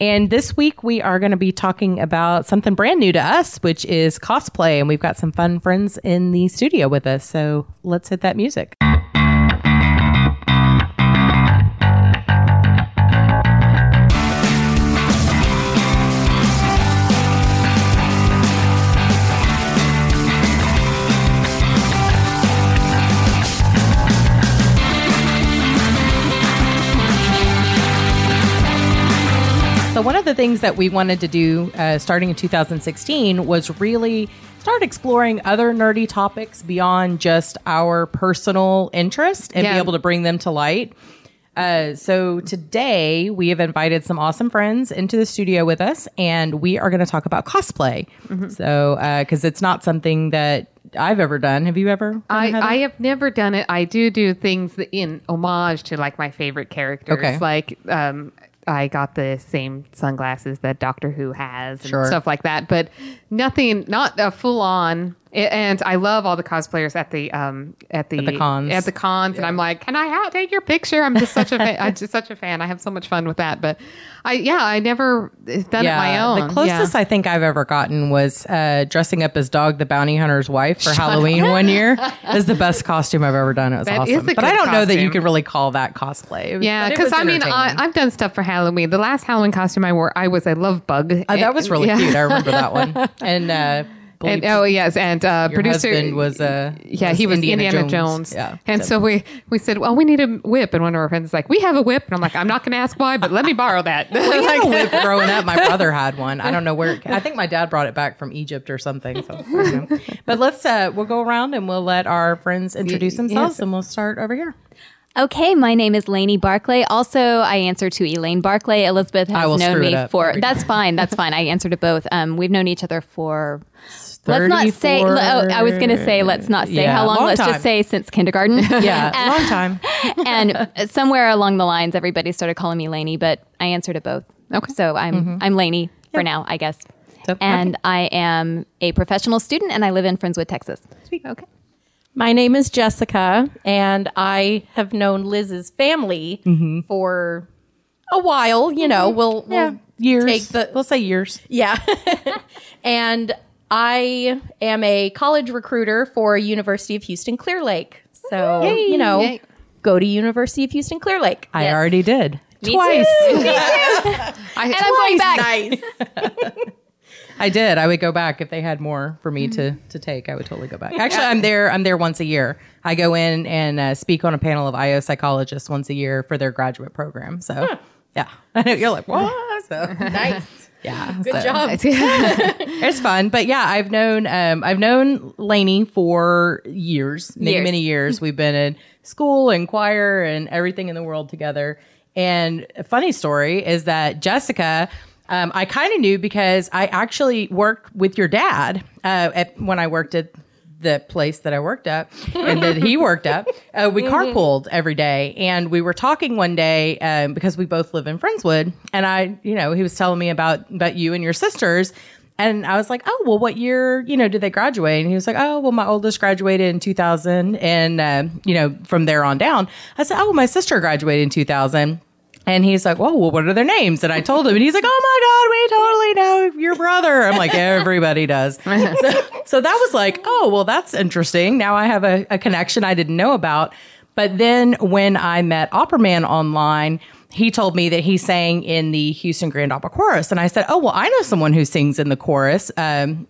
And this week we are going to be talking about something brand new to us, which is cosplay. And we've got some fun friends in the studio with us. So let's hit that music. The things that we wanted to do uh, starting in 2016 was really start exploring other nerdy topics beyond just our personal interest and Yeah. be able to bring them to light. Uh, so, today we have invited some awesome friends into the studio with us, and we are going to talk about cosplay. Mm-hmm. So, because it's not something that I've ever done. Have you ever? I, I have never done it. I do do things in homage to like my favorite characters. Okay. Like um, I got the same sunglasses that Doctor Who has and Sure. stuff like that, but nothing, not a full on. And I love all the cosplayers at the um at the At the cons. at the cons, and I'm like, can I ha- take your picture? I'm just such a fan. I'm just such a fan. I have so much fun with that. But I yeah, I never done it my own. The closest yeah. I think I've ever gotten was uh, dressing up as Dog the Bounty Hunter's wife for Halloween one year. It was the best costume I've ever done. It was That awesome. is a but I don't know that you costume. can really call that cosplay. Was- Yeah, because I mean, I, i've done stuff for Halloween. The last Halloween costume I wore, I was a love bug. Uh, that was really Yeah. cute. I remember that one. And uh, And, oh yes, and uh, your producer was uh, yeah, he was Indiana, Jones. Yeah, and so, we we said, well, we need a whip, and one of our friends was like, we have a whip, and I'm like, I'm not going to ask why, but let me borrow that. we had a whip growing up. My brother had one. I don't know where. It, I think my dad brought it back from Egypt or something. So, but let's uh, we'll go around and we'll let our friends introduce themselves, yes. and we'll start over here. Okay, my name is Lanie Barclay. Also, I answer to Elaine Barclay. Elizabeth has known me for. That's fine. That's fine. I answer to both. Um, we've known each other for. Let's not say. Oh, I was going to say. Let's not say Yeah, how long. long Let's time. just say since kindergarten. Yeah, long time. and somewhere along the lines, everybody started calling me Lanie, but I answer to both. Okay. So I'm I'm Lanie for now, I guess. So, and I am a professional student, and I live in Friendswood, Texas. okay. My name is Jessica, and I have known Liz's family Mm-hmm. for a while. You know, we'll, we'll Years. take the we'll say years. yeah. and I am a college recruiter for University of Houston Clear Lake. So you know, Yay. go to University of Houston Clear Lake. I already did Me twice. too. Me too. I, And I'm going back. Nice. I did. I would go back if they had more for me to to take. I would totally go back. Actually, I'm there. I'm there once a year. I go in and uh, speak on a panel of IO psychologists once a year for their graduate program. So yeah, I know you're like what? So nice. yeah, Good so job. It's fun, but yeah, I've known um, I've known Lanie for years, many Years. many years. We've been in school and choir and everything in the world together. And a funny story is that Jessica, um, I kind of knew because I actually worked with your dad uh, at, when I worked at the place that I worked at and that he worked at. Uh, we carpooled every day, and we were talking one day um, because we both live in Friendswood, and I, you know, he was telling me about about you and your sisters. And I was like, oh, well, what year, you know, did they graduate? And he was like, oh, well, my oldest graduated in 2000. And, uh, you know, from there on down, I said, oh, my sister graduated in 2000. And he's like, whoa, well, what are their names? And I told him, and he's like, oh my God, we totally know your brother. I'm like, everybody does. so, so that was like, oh, well, that's interesting. Now I have a, a connection I didn't know about. But then when I met Opera online, he told me that he sang in the Houston Grand Opera Chorus. And I said, oh, well, I know someone who sings in the chorus. Um,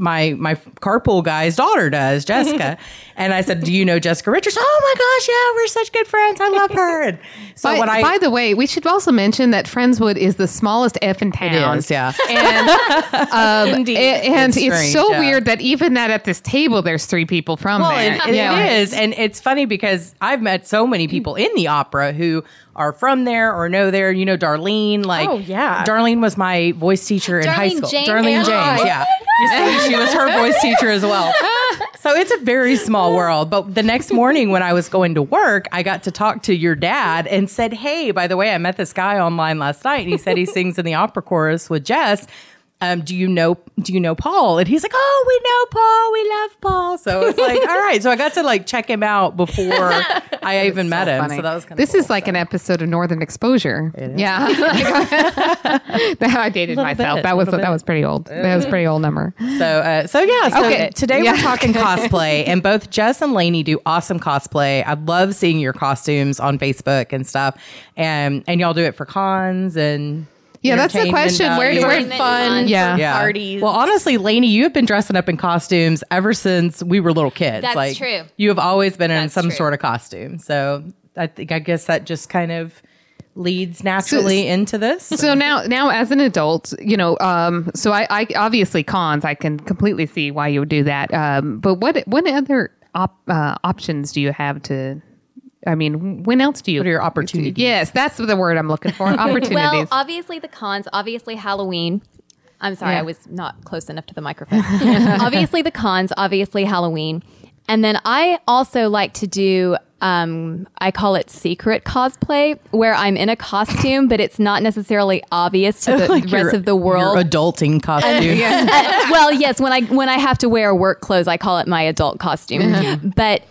my my carpool guy's daughter does, Jessica. and I said, "Do you know Jessica Richards?" Oh my gosh, yeah, we're such good friends. I love her. And so by, when I by the way, we should also mention that Friendswood is the smallest F in town. is, yeah. And, um, Indeed. a- and It's it's, strange, so yeah. weird that even that at this table, there's three people from Well, there. it, it Yeah. is, and it's funny because I've met so many people in the opera who are from there or know there. You know, Darlene. Like, Oh, yeah. Darlene was my voice teacher in high school. James? Darlene James, yeah. You see, she was her voice teacher as well. So it's a very small world. But the next morning when I was going to work, I got to talk to your dad and said, "Hey, by the way, I met this guy online last night, and he said he sings in the opera chorus with Jess." Um, do you know do you know Paul? And he's like, Oh, we know Paul, we love Paul. So it's like, all right. So I got to like check him out before I even met him. Funny. So that was kind of this is like an episode of Northern Exposure. Yeah, That- I dated myself. bit, that was that was pretty old. That was a pretty old number. So, uh, so yeah. So Okay. today Yeah. we're talking cosplay, and both Jess and Lainey do awesome cosplay. I love seeing your costumes on Facebook and stuff, and and y'all do it for cons and Yeah, that's the question. Where do- values. where- fun fun. Yeah. yeah. parties. Well, honestly, Lanie, you have been dressing up in costumes ever since we were little kids. That's like, true. You have always been in some true. sort of costume. So I think I guess that just kind of leads naturally into this. So now, now as an adult, you know, um, so I, I obviously cons. I can completely see why you would do that. Um, but what what other op, uh, options do you have to? I mean, when else do you? What are your opportunities? Yes, that's the word I'm looking for. Opportunities. Well, obviously the cons, obviously Halloween. I'm sorry, Yeah. I was not close enough to the microphone. obviously the cons, obviously Halloween. And then I also like to do um, I call it secret cosplay, where I'm in a costume, but it's not necessarily obvious to the Like rest your- of the world. Your adulting costume. Uh, well, yes, when I when I have to wear work clothes, I call it my adult costume. But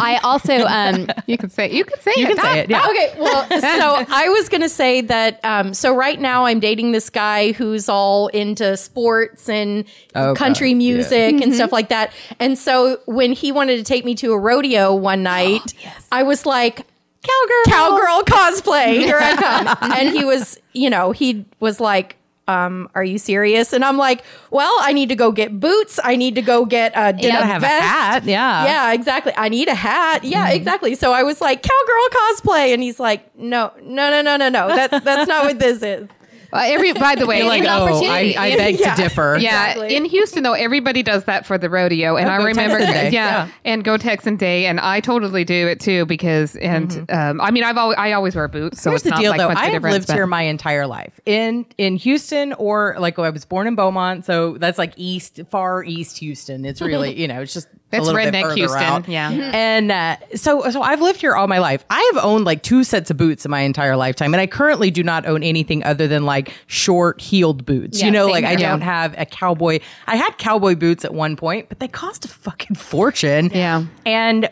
I also um, you can say you can say You it. can say it. Yeah. Okay, well, so I was gonna say that. Um, so right now, I'm dating this guy who's all into sports and Okay, country music and stuff like that. And so when he wanted to take me to a rodeo one night, I was like. Cowgirl, cowgirl cosplay. Here I come. and he was, you know, he was like, um, "Are you serious?" And I'm like, "Well, I need to go get boots. I need to go get a denim have a hat, yeah. yeah, exactly. I need a hat. Yeah, exactly. So I was like, cowgirl cosplay, and he's like, no, no, no, no, no, no. That that's not what this is. Uh, every by the way, You're like, oh, I. I beg Yeah. to differ. Yeah, Exactly. in Houston though, everybody does that for the rodeo, and Yeah, I Go remember, Texan Day. yeah, Yeah. and go Texan Day, and I totally do it too because, and um, I mean, I've always, I always wear boots, so Here's it's the not deal, like though. much of I a have lived but- here my entire life in in Houston, or like I was born in Beaumont, so that's like east, far east Houston. It's really, you know, it's just a It's little bit redneck further Houston, out. yeah. And uh, so, so I've lived here all my life. I have owned like two sets of boots in my entire lifetime, and I currently do not own anything other than like short heeled boots. Yeah, you know, same like I don't have a cowboy. I had cowboy boots at one point, but they cost a fucking fortune. Yeah. and.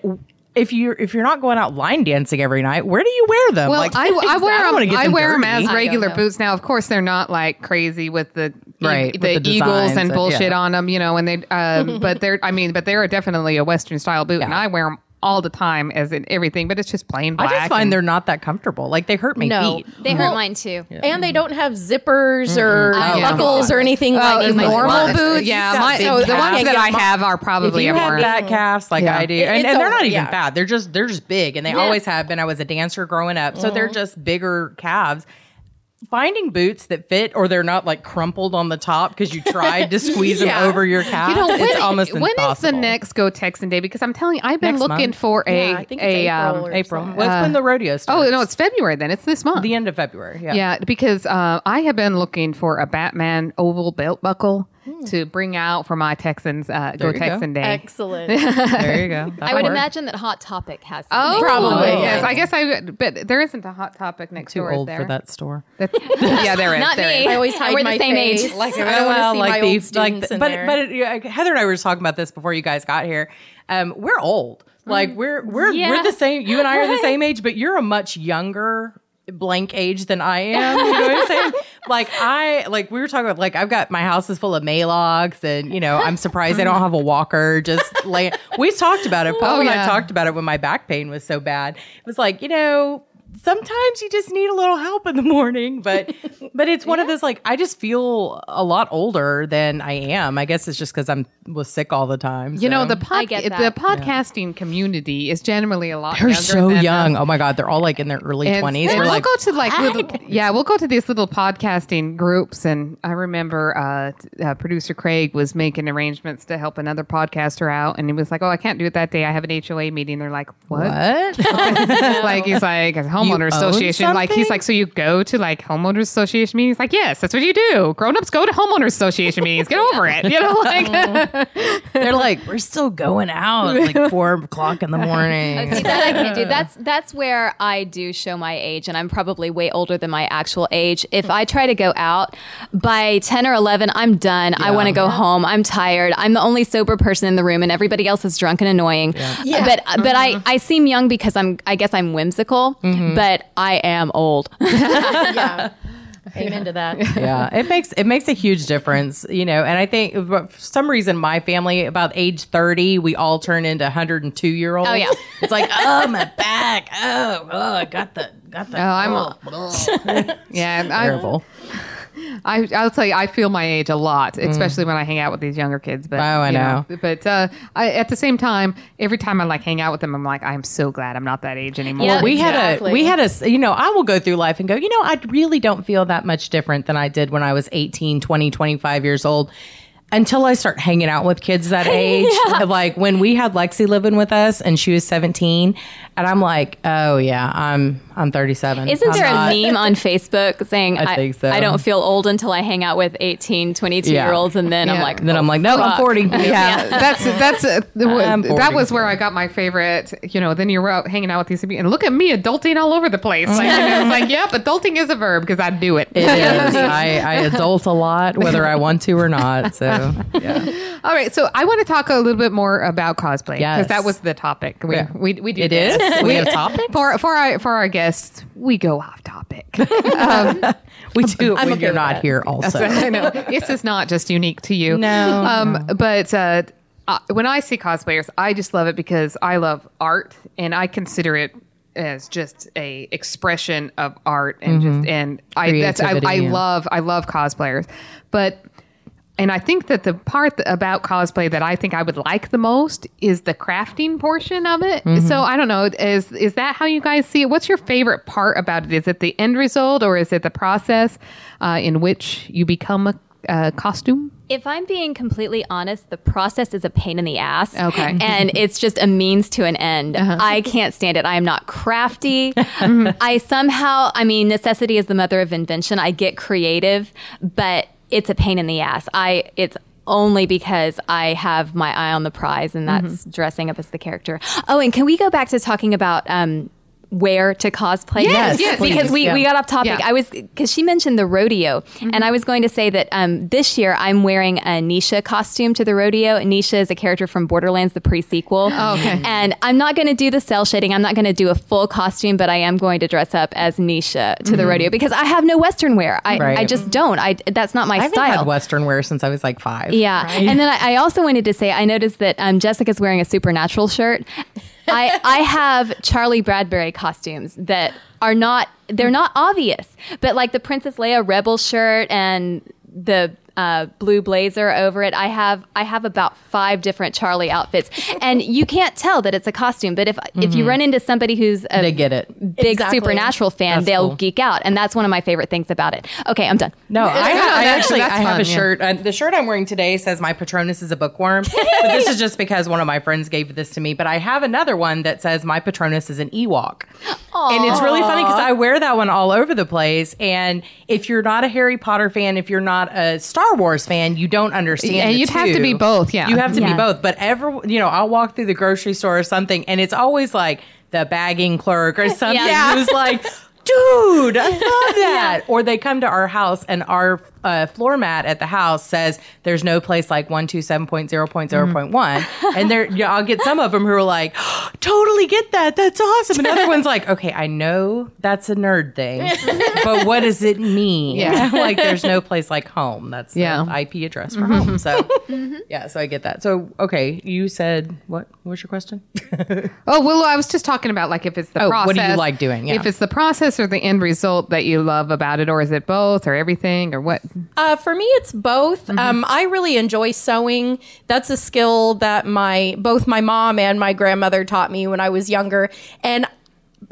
If you're if you're not going out line dancing every night, where do you wear them? Well, Like, I, I wear don't wanna them. get I wear them as regular boots. Now, of course, they're not like crazy with the e- Right, the, with the eagles designs and and- bullshit yeah. on them. You know, and they. Uh, but they're. I mean, but they're definitely a Western style boot, and I wear them all the time as in everything. But it's just plain I just find and- they're not that comfortable. Like they hurt my No. feet. they hurt mine too. And they don't have zippers or Oh, yeah. buckles or anything Well, like it's my normal mine- boots. Yeah, my, big the ones that I have are probably If probably you have have worn. fat calves like Yeah. I do, and, and they're not even yeah. fat. They're just they're just big, and they always have been. I was a dancer growing up, so they're just bigger calves. Finding boots that fit, or they're not like crumpled on the top because you tried to squeeze Yeah. them over your calves. You know, when, it's almost when is impossible. the next Go Texan Day? Because I'm telling you, I've been Next looking month. for a Yeah, I think it's a April um, or April? something. Well, it's when the rodeo oh no, it's February. Then it's this month. the end of February. Yeah. Yeah, because uh, I have been looking for a Batman oval belt buckle to bring out for my Texans uh, Go you go. Texan Day. Excellent. there you go. I would work. imagine that Hot Topic has. Oh, something. Probably, Yes. I guess I. But there isn't a hot topic next Too door. is old there? for that store. That's- yeah, there is. Not there me. is. I always hide we're the same face. age. Like, I don't want to see my old students the- in but there. but it, yeah, Heather and I were just talking about this before you guys got here. Um, we're old. Like we're we're Yeah. we're the same. You and I are the same age, but you're a much younger blank age than I am. You know what I'm saying? like I like we were talking about like I've got my house is full of Maylocks and you know I'm surprised I don't have a walker just lay we've talked about it. Paul Oh, and I talked about it when my back pain was so bad. It was like, you know, sometimes you just need a little help in the morning, but but it's one of those like I just feel a lot older than I am. I guess it's just because I'm was sick all the time. You know, the pod- get the that. podcasting community is generally a lot they're younger so than young. us. Oh my god, they're all like in their early And- twenties. and We're we'll like, go to like little, yeah, we'll go to these little podcasting groups, and I remember uh, uh, producer Craig was making arrangements to help another podcaster out, and he was like, "Oh, I can't do it that day. I have an HOA meeting." They're like, "What?" what? like he's like a homeowners own association. Like he's like, so you go to like homeowners association meetings? Like, yes, that's what you do. Grown ups go to homeowners association meetings. Get over it. You know, like they're like, we're still going out like four o'clock in the morning. See that I can't do. That's that's where I do show my age, and I'm probably way older than my actual age. If I try to go out by ten or eleven, I'm done. I want to go home. I'm tired. I'm the only sober person in the room, and everybody else is drunk and annoying. Yeah. But but I mm-hmm. I seem young because I'm I guess I'm whimsical, mm-hmm. Mm-hmm. but I am old. yeah. Amen to that. yeah, it makes it makes a huge difference, you know. And I think for some reason, my family about age thirty, we all turn into hundred and two year olds. Oh, yeah. it's like oh my back, oh, oh I got the got the. Oh, I'm oh, oh. yeah, I, terrible. I I'll tell you, I feel my age a lot, especially when I hang out with these younger kids. But Oh, I you know. But uh, I, at the same time, every time I like hang out with them, I'm like, I'm so glad I'm not that age anymore. Yeah, we Exactly. had a we had a s- you know i will go through life and go you know i really don't feel that much different than i did when i was 18 20 25 years old until i start hanging out with kids that age like when we had lexi living with us and she was 17 and i'm like oh yeah i'm i'm 37 Isn't I'm there not- a meme on Facebook saying I think so. I don't feel old until I hang out with 18, 22 Yeah. year olds, and then I'm Yeah. like, then i'm oh, like no i'm 40 yeah, that's that's uh, the- I'm that was where I got my favorite. You know, then you're out hanging out with these people, and look at me adulting all over the place. Like, you know, it's like, yep, adulting is a verb because I do it. it is I, I adult a lot whether i want to or not so yeah All right, so I want to talk a little bit more about cosplay because Yes. that was the topic. We Yeah. we, we do It this. is? We have topics? for for our for our guests. We go off topic. we do I'm when okay you're not that. here also I know this is not just unique to you. No, um, but uh, uh, when I see cosplayers, I just love it because I love art and I consider it as just a expression of art and just and I that's I, I yeah. love I love cosplayers, but. And I think that the part about cosplay that I think I would like the most is the crafting portion of it. So I don't know, is is that how you guys see it? What's your favorite part about it? Is it the end result or is it the process uh, in which you become a, a costume? If I'm being completely honest, the process is a pain in the ass. Okay. And it's just a means to an end. I can't stand it. I am not crafty. I somehow, I mean, necessity is the mother of invention. I get creative, but it's a pain in the ass. I, it's, only because I have my eye on the prize, and that's dressing up as the character. Oh, and can we go back to talking about um, where to cosplay? Yes, yes, because we, we got off topic. Yeah. I was because she mentioned the rodeo, and I was going to say that um, this year I'm wearing a Nisha costume to the rodeo. Nisha is a character from Borderlands, the pre-sequel. Oh, okay. And I'm not going to do the cel shading. I'm not going to do a full costume, but I am going to dress up as Nisha to the rodeo because I have no Western wear. I, Right. I just don't. I that's not my style. I haven't had Western wear since I was like five. Yeah. And then I, I also wanted to say I noticed that um, Jessica's wearing a supernatural shirt. I, I have Charlie Bradbury costumes that are not they're not obvious, but like the Princess Leia rebel shirt and the uh, blue blazer over it. I have I have about five different Charlie outfits, and you can't tell that it's a costume. But if if you run into somebody who's a They get it. big Exactly. supernatural fan, That's they'll cool. geek out, and that's one of my favorite things about it. Okay, I'm done. No, I, no, ha- I actually that's I have fun, a yeah. shirt. Uh, the shirt I'm wearing today says my Patronus is a bookworm, but this is just because one of my friends gave this to me. But I have another one that says my Patronus is an Ewok, and it's really funny because I wear that one all over the place. And if you're not a Harry Potter fan, if you're not a Star Wars fan, you don't understand. Yeah, the you'd have to be both, yeah. you have to Yeah. be both. But ever, you know, I'll walk through the grocery store or something, and it's always like the bagging clerk or something Yeah. who's like. Dude, I love that. Or they come to our house and our uh, floor mat at the house says there's no place like 127.0.0.1 and there yeah, I'll get some of them who are like totally get that that's awesome and other ones like okay I know that's a nerd thing but what does it mean Yeah. like there's no place like home that's Yeah. the IP address for home so yeah so I get that so okay you said what what was your question Oh well, I was just talking about like if it's the Oh, process. what do you like doing? Yeah. If it's the process or the end result that you love about it, or is it both, or everything, or what? Uh, for me, it's both. Um, I really enjoy sewing. That's a skill that my both my mom and my grandmother taught me when I was younger, and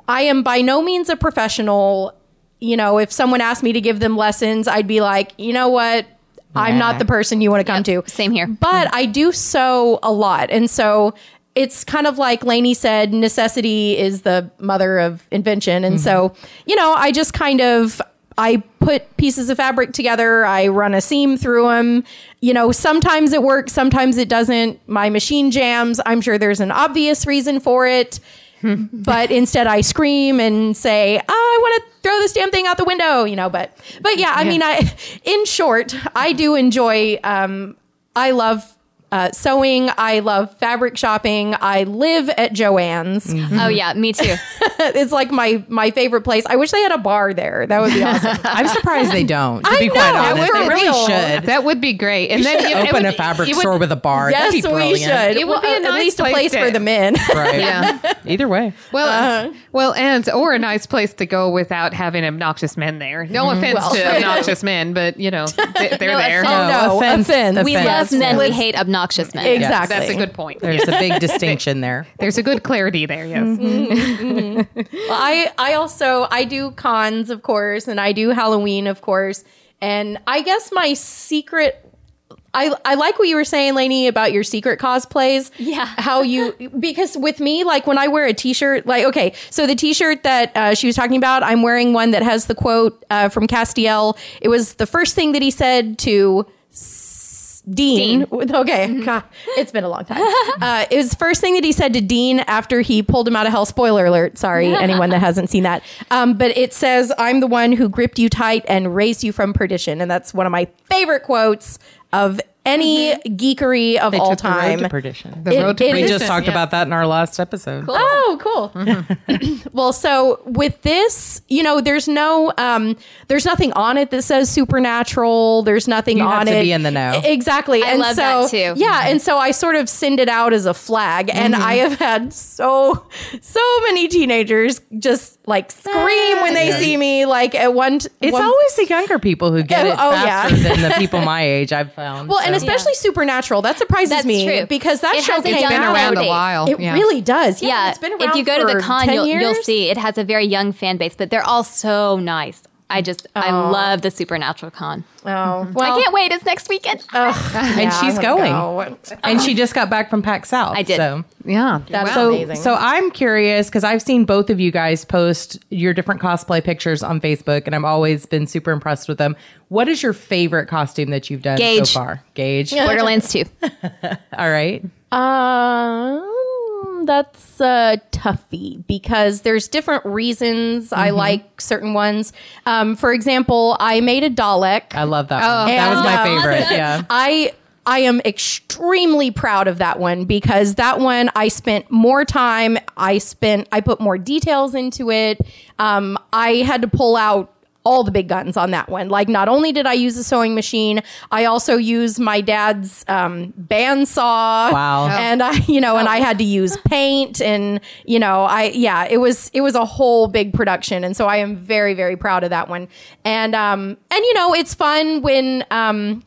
I am by no means a professional. You know, if someone asked me to give them lessons, I'd be like, you know what, I'm not the person you want to come to. same here. But I do sew a lot, and so it's kind of like Lanie said, necessity is the mother of invention. And so, you know, I just kind of I put pieces of fabric together, I run a seam through them. You know, sometimes it works, sometimes it doesn't. My machine jams. I'm sure there's an obvious reason for it. but instead I scream and say, oh, I want to throw this damn thing out the window, you know, but but yeah, I mean I in short, I do enjoy um I love uh, sewing. I love fabric shopping. I live at JoAnn's. Oh yeah, me too. it's like my my favorite place. I wish they had a bar there. That would be awesome. I'm surprised they don't. To I be quite know, honest, for they really real. should. That would be great. And then you know, open would- a fabric it would- store with a bar. yes, That'd be we brilliant. should. It would be a at nice least a place place to- for the men. Right. Yeah. Either way. Well, Uh-huh. well, and or a nice place to go without having obnoxious men there. No offense Well. to obnoxious men, but you know they, they're No there. offense. Oh, no, offense, offense. We offense. love men. We hate obnoxious men. Exactly. That's a good point. There's a big distinction there. There's a good clarity there. Yes. Well, I I also I do cons, of course, and I do Halloween, of course. And I guess my secret I, I like what you were saying, Lanie, about your secret cosplays. Yeah. How you, because with me, like when I wear a t shirt, like, okay, so the t shirt that uh, she was talking about, I'm wearing one that has the quote uh, from Castiel. It was the first thing that he said to S- Dean. Okay. God, it's been a long time. Uh, it was first thing that he said to Dean after he pulled him out of hell. Spoiler alert. Sorry, anyone that hasn't seen that. Um, but it says, I'm the one who gripped you tight and raised you from perdition. And that's one of my favorite quotes of any geekery of They all took the road time. to perdition. The It- road to it we just talked yeah. about that in our last episode. Oh, cool. well, so with this, you know, there's no, um, there's nothing on it that says supernatural. There's nothing You on have to it. be in the know. Exactly. I and love so, that too. Yeah, and so I sort of send it out as a flag, and Mm-hmm. I have had so, so many teenagers just like scream when they see me. Like at one, t- It's one- always the younger people who get Oh, it oh, oh faster yeah. than the people my age. I've found. well, and so. especially supernatural. That surprises That's me true. because that It show has a came young Been out. around a while. It yeah. really does. Yeah, Yeah, it's been around if you go to the con, you'll, you'll see it has a very young fan base, but they're all so nice. I just I love the Supernatural Con. Oh, well, I can't wait. It's next weekend. and she's going. and she just got back from PAX South. I did. So. Yeah. That's So, amazing. so I'm curious because I've seen both of you guys post your different cosplay pictures on Facebook, and I've always been super impressed with them. What is your favorite costume that you've done Gaige. so far? Gaige. Borderlands 2. All right. Um, that's uh, toughy because there's different reasons I like certain ones. Um, for example, I made a Dalek. I love that. Oh, one. That was my favorite. Yeah. I I am extremely proud of that one because that one I spent more time. I spent I put more details into it. Um, I had to pull out all the big guns on that one. Like not only did I use a sewing machine, I also used my dad's um, bandsaw. Wow. And I, you know, and I had to use paint and, you know, I, yeah, it was, it was a whole big production. And so I am very, very proud of that one. And, um, and, you know, it's fun when, um,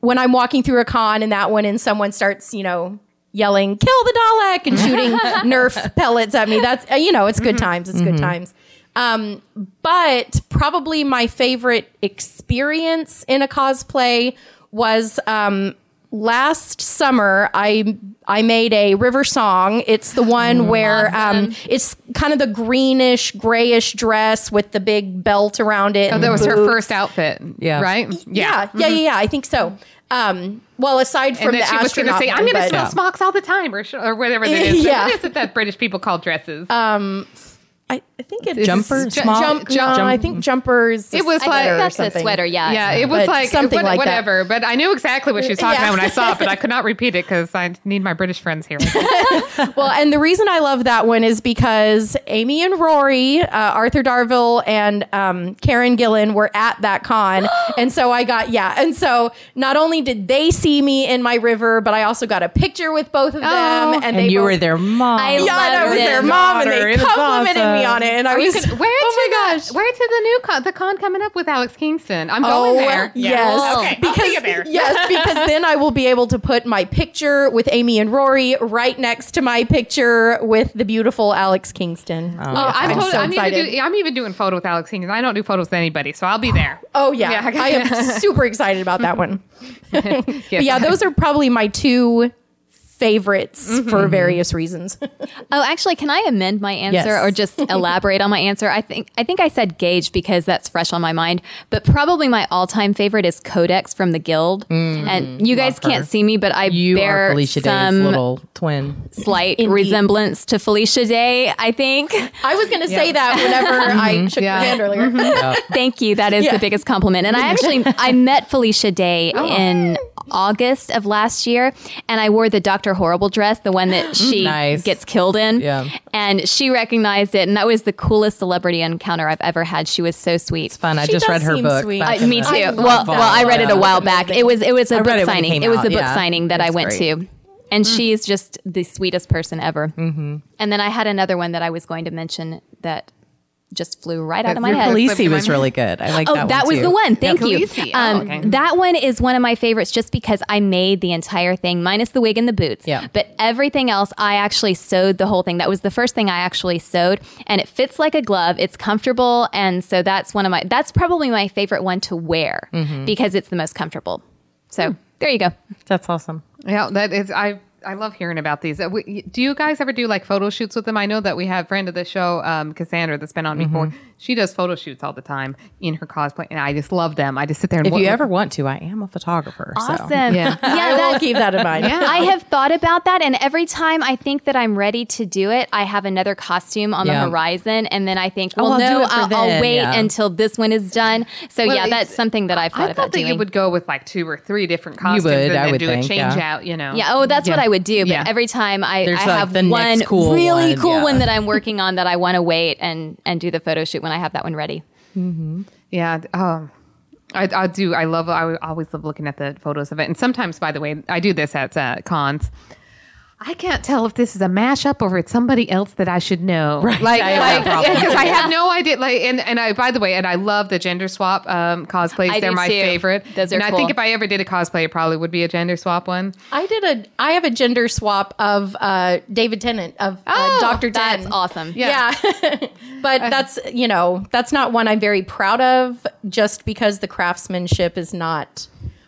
when I'm walking through a con and that one and someone starts, you know, yelling, kill the Dalek and shooting Nerf pellets at me. That's, uh, you know, it's good times. It's good times. Um, but probably my favorite experience in a cosplay was, um, last summer I I made a river song. It's the one where um it's kind of the greenish grayish dress with the big belt around it. Oh, that was her first outfit. Yeah. Right? Yeah, yeah, yeah, yeah. I think so. Um, well, aside from And the she was going to say, "I'm going to smell smocks all the time," or or whatever that is. Yeah. What is it that British people call dresses? I, I think it's Jumper? Ju- Small- jump, jump- no, I think jumpers. It was like- That's a sweater. Yeah. Yeah, it was But like something what- like that. whatever. But I knew exactly what she was talking Yeah. about when I saw it, but I could not repeat it because I need my British friends here. Well, and the reason I love that one is because Amy and Rory, uh, Arthur Darvill, and um, Karen Gillan were at that con, and so I got yeah, and so not only did they see me in my river, but I also got a picture with both of them, Oh. and, And they you both- were their mom. I Yeah, and I was it. their mom, and they it was complimented me on it, and I was Where oh to oh the, my gosh. Where to the new con, the con coming up with Alex Kingston? I'm Oh, going there. yes. Cool. Okay, I'll Because take there. yes, because then I will be able to put my picture with Amy and Rory right next to my picture with the beautiful Alex Kingston. Oh, oh I'm, I'm totally, so I'm, even excited. do, I'm even doing photo with Alex Kingston. I don't do photos with anybody, so I'll be there. Oh yeah, Yeah, okay. I am super excited about that one. Yes, But yeah, those are probably my two favorites Mm-hmm. for various reasons. Oh, actually, can I amend my answer Yes. or just elaborate on my answer? I think I think I said Gaige because that's fresh on my mind, but probably my all-time favorite is Codex from the Guild. Mm, and you guys her. can't see me, but I you bear are Felicia Day's some little twin. slight Indeed. resemblance to Felicia Day. I think. I was going to say that whenever I mm-hmm. shook Yeah. your hand earlier. Mm-hmm. Thank you. That is Yeah. the biggest compliment. And I actually I met Felicia Day oh. in August of last year, and I wore the Doctor Horrible dress, the one that she Nice. gets killed in. Yeah. And she recognized it, and that was the coolest celebrity encounter I've ever had. She was so sweet. It's fun. I She just read her seem book. sweet. Uh, me too. I well, love well, I read it a while back. It was it was a I book it when it signing. It was a book yeah. signing that I went great. to, and she's just the sweetest person ever. Mm-hmm. And then I had another one that I was going to mention that just flew right out of my your head. police- Khaleesi was really good. I like that. Oh, that, that, one was too. the one. Thank Yeah, you. Khaleesi. Oh, Um, okay. That one is one of my favorites just because I made the entire thing, minus the wig and the boots. Yeah. But everything else, I actually sewed the whole thing. That was the first thing I actually sewed, and it fits like a glove. It's comfortable, and so that's one of my. That's probably my favorite one to wear Mm-hmm. because it's the most comfortable. So there you go. That's awesome. Yeah, that is. I I love hearing about these. Uh, Do you guys ever do like photo shoots with them? I know that we have friend of the show, um, Cassandra, that's been on before. She does photo shoots all the time in her cosplay, and I just love them. I just sit there and If wa- you ever want to, I am a photographer. so- Awesome. Yeah. Yeah. I will keep that in mind. Yeah. I have thought about that, and every time I think that I'm ready to do it, I have another costume on Yeah. the horizon, and then I think, Oh, well, I'll no, I'll, I'll wait yeah. until this one is done. So Well, yeah, that's something that I've thought I about that doing. you would go with like two or three different costumes would, and I then would do think, a change yeah. out. You know. yeah, oh, that's what I would do. But Yeah. every time I, There's, I like, have the one next cool really one, cool yeah. one that I'm working on that I want to wait and and do the photo shoot when I have that one ready. Yeah. Um, I, I do. I love. I always love looking at the photos of it. And sometimes, by the way, I do this at uh, cons. I can't tell if this is a mashup or it's somebody else that I should know. Right. Like, I have that like, problem. because I have no idea. Like, and, and I, by the way, and I love the gender swap um, cosplays. I They're my too. favorite. Those are and I think if I ever did a cosplay, it probably would be a gender swap one. I did a. I have a gender swap of uh, David Tennant of uh, Oh, Doctor Ten. That's awesome. Yeah, but that's you know that's not one I'm very proud of. Just because the craftsmanship is not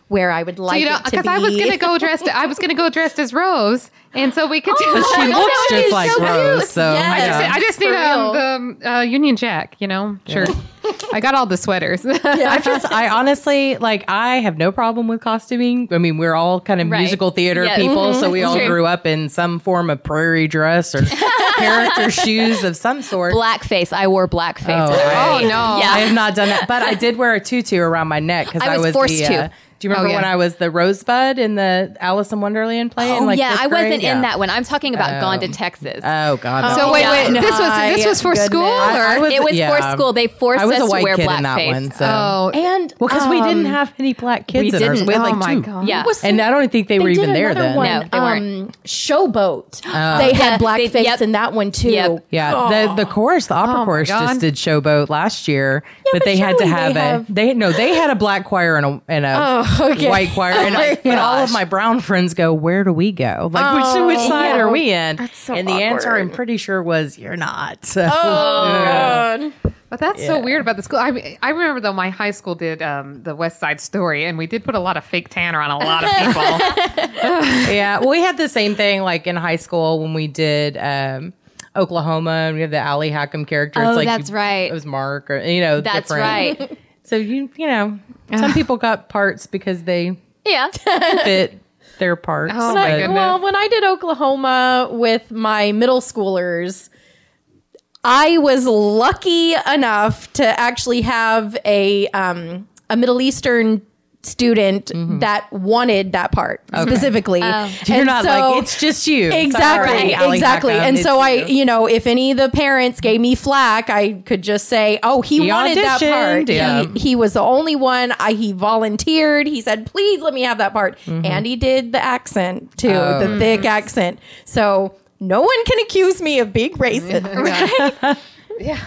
where I would like you know, it to because. I was gonna go dressed. I was gonna go dressed as Rose, and so we could. do But she looks just like Rose. So Yes. I just, yeah. I just For need um, the um, uh, Union Jack, you know, shirt. I got all the sweaters. I just, I honestly, like, I have no problem with costuming. I mean, we're all kind of Right. musical theater Yes. people, so we all True. grew up in some form of prairie dress or character shoes of some sort. Blackface. I wore blackface. Oh, I right. Oh, no. Yeah. I have not done that, but I did wear a tutu around my neck because I I was was, forced the, to. Do you remember Oh, yeah. when I was the Rosebud in the Alice in Wonderland play? in Oh like yeah, I wasn't grade? in Yeah. that one. I'm talking about Gone to Texas. Oh God! no. so wait, yeah. wait, this was this was for school, or I was- it was yeah. for school. They forced I was us a white to wear kid blackface. in that one. So. oh, and well, because we didn't um, have any black kids we in ours. didn't. We had oh like my god, Yeah. And I don't think they, were even there another then. One, No, they weren't. um, Showboat. they had they- blackface yep. in that one too. Yeah, the the chorus, the opera Oh chorus, just did Showboat last year, but, but they had to have they a they no they had a black choir and a and a Oh, okay. white choir, and, Oh I, and all of my brown friends go, "Where do we go? Like which which side yeah. are we in?" so and the answer I'm pretty sure was, "You're not." So, Oh god. But that's so weird about the school. I mean, I remember though my high school did um, the West Side Story, and we did put a lot of fake tanner on a lot of people. yeah, well, we had the same thing like in high school when we did. um Oklahoma, and we have the Ali Hakim character. Oh, like that's you- right. It was Mark, or you know, That's different. right. So you, you know, some people got parts because they Yeah. fit their parts. Oh, my goodness. Well, when I did Oklahoma with my middle schoolers, I was lucky enough to actually have a um, a Middle Eastern student that wanted that part specifically. Mm-hmm. You're And not so- like it's just you. Exactly, Sorry, exactly. And it's so I, you. know, if any of the parents gave me flack, I could just say, "Oh, he, He wanted that part. yeah. He, he was the only one. I he volunteered. He said, "Please let me have that part." Mm-hmm. And he did the accent too, Oh. the thick accent. So no one can accuse me of being racist. yeah.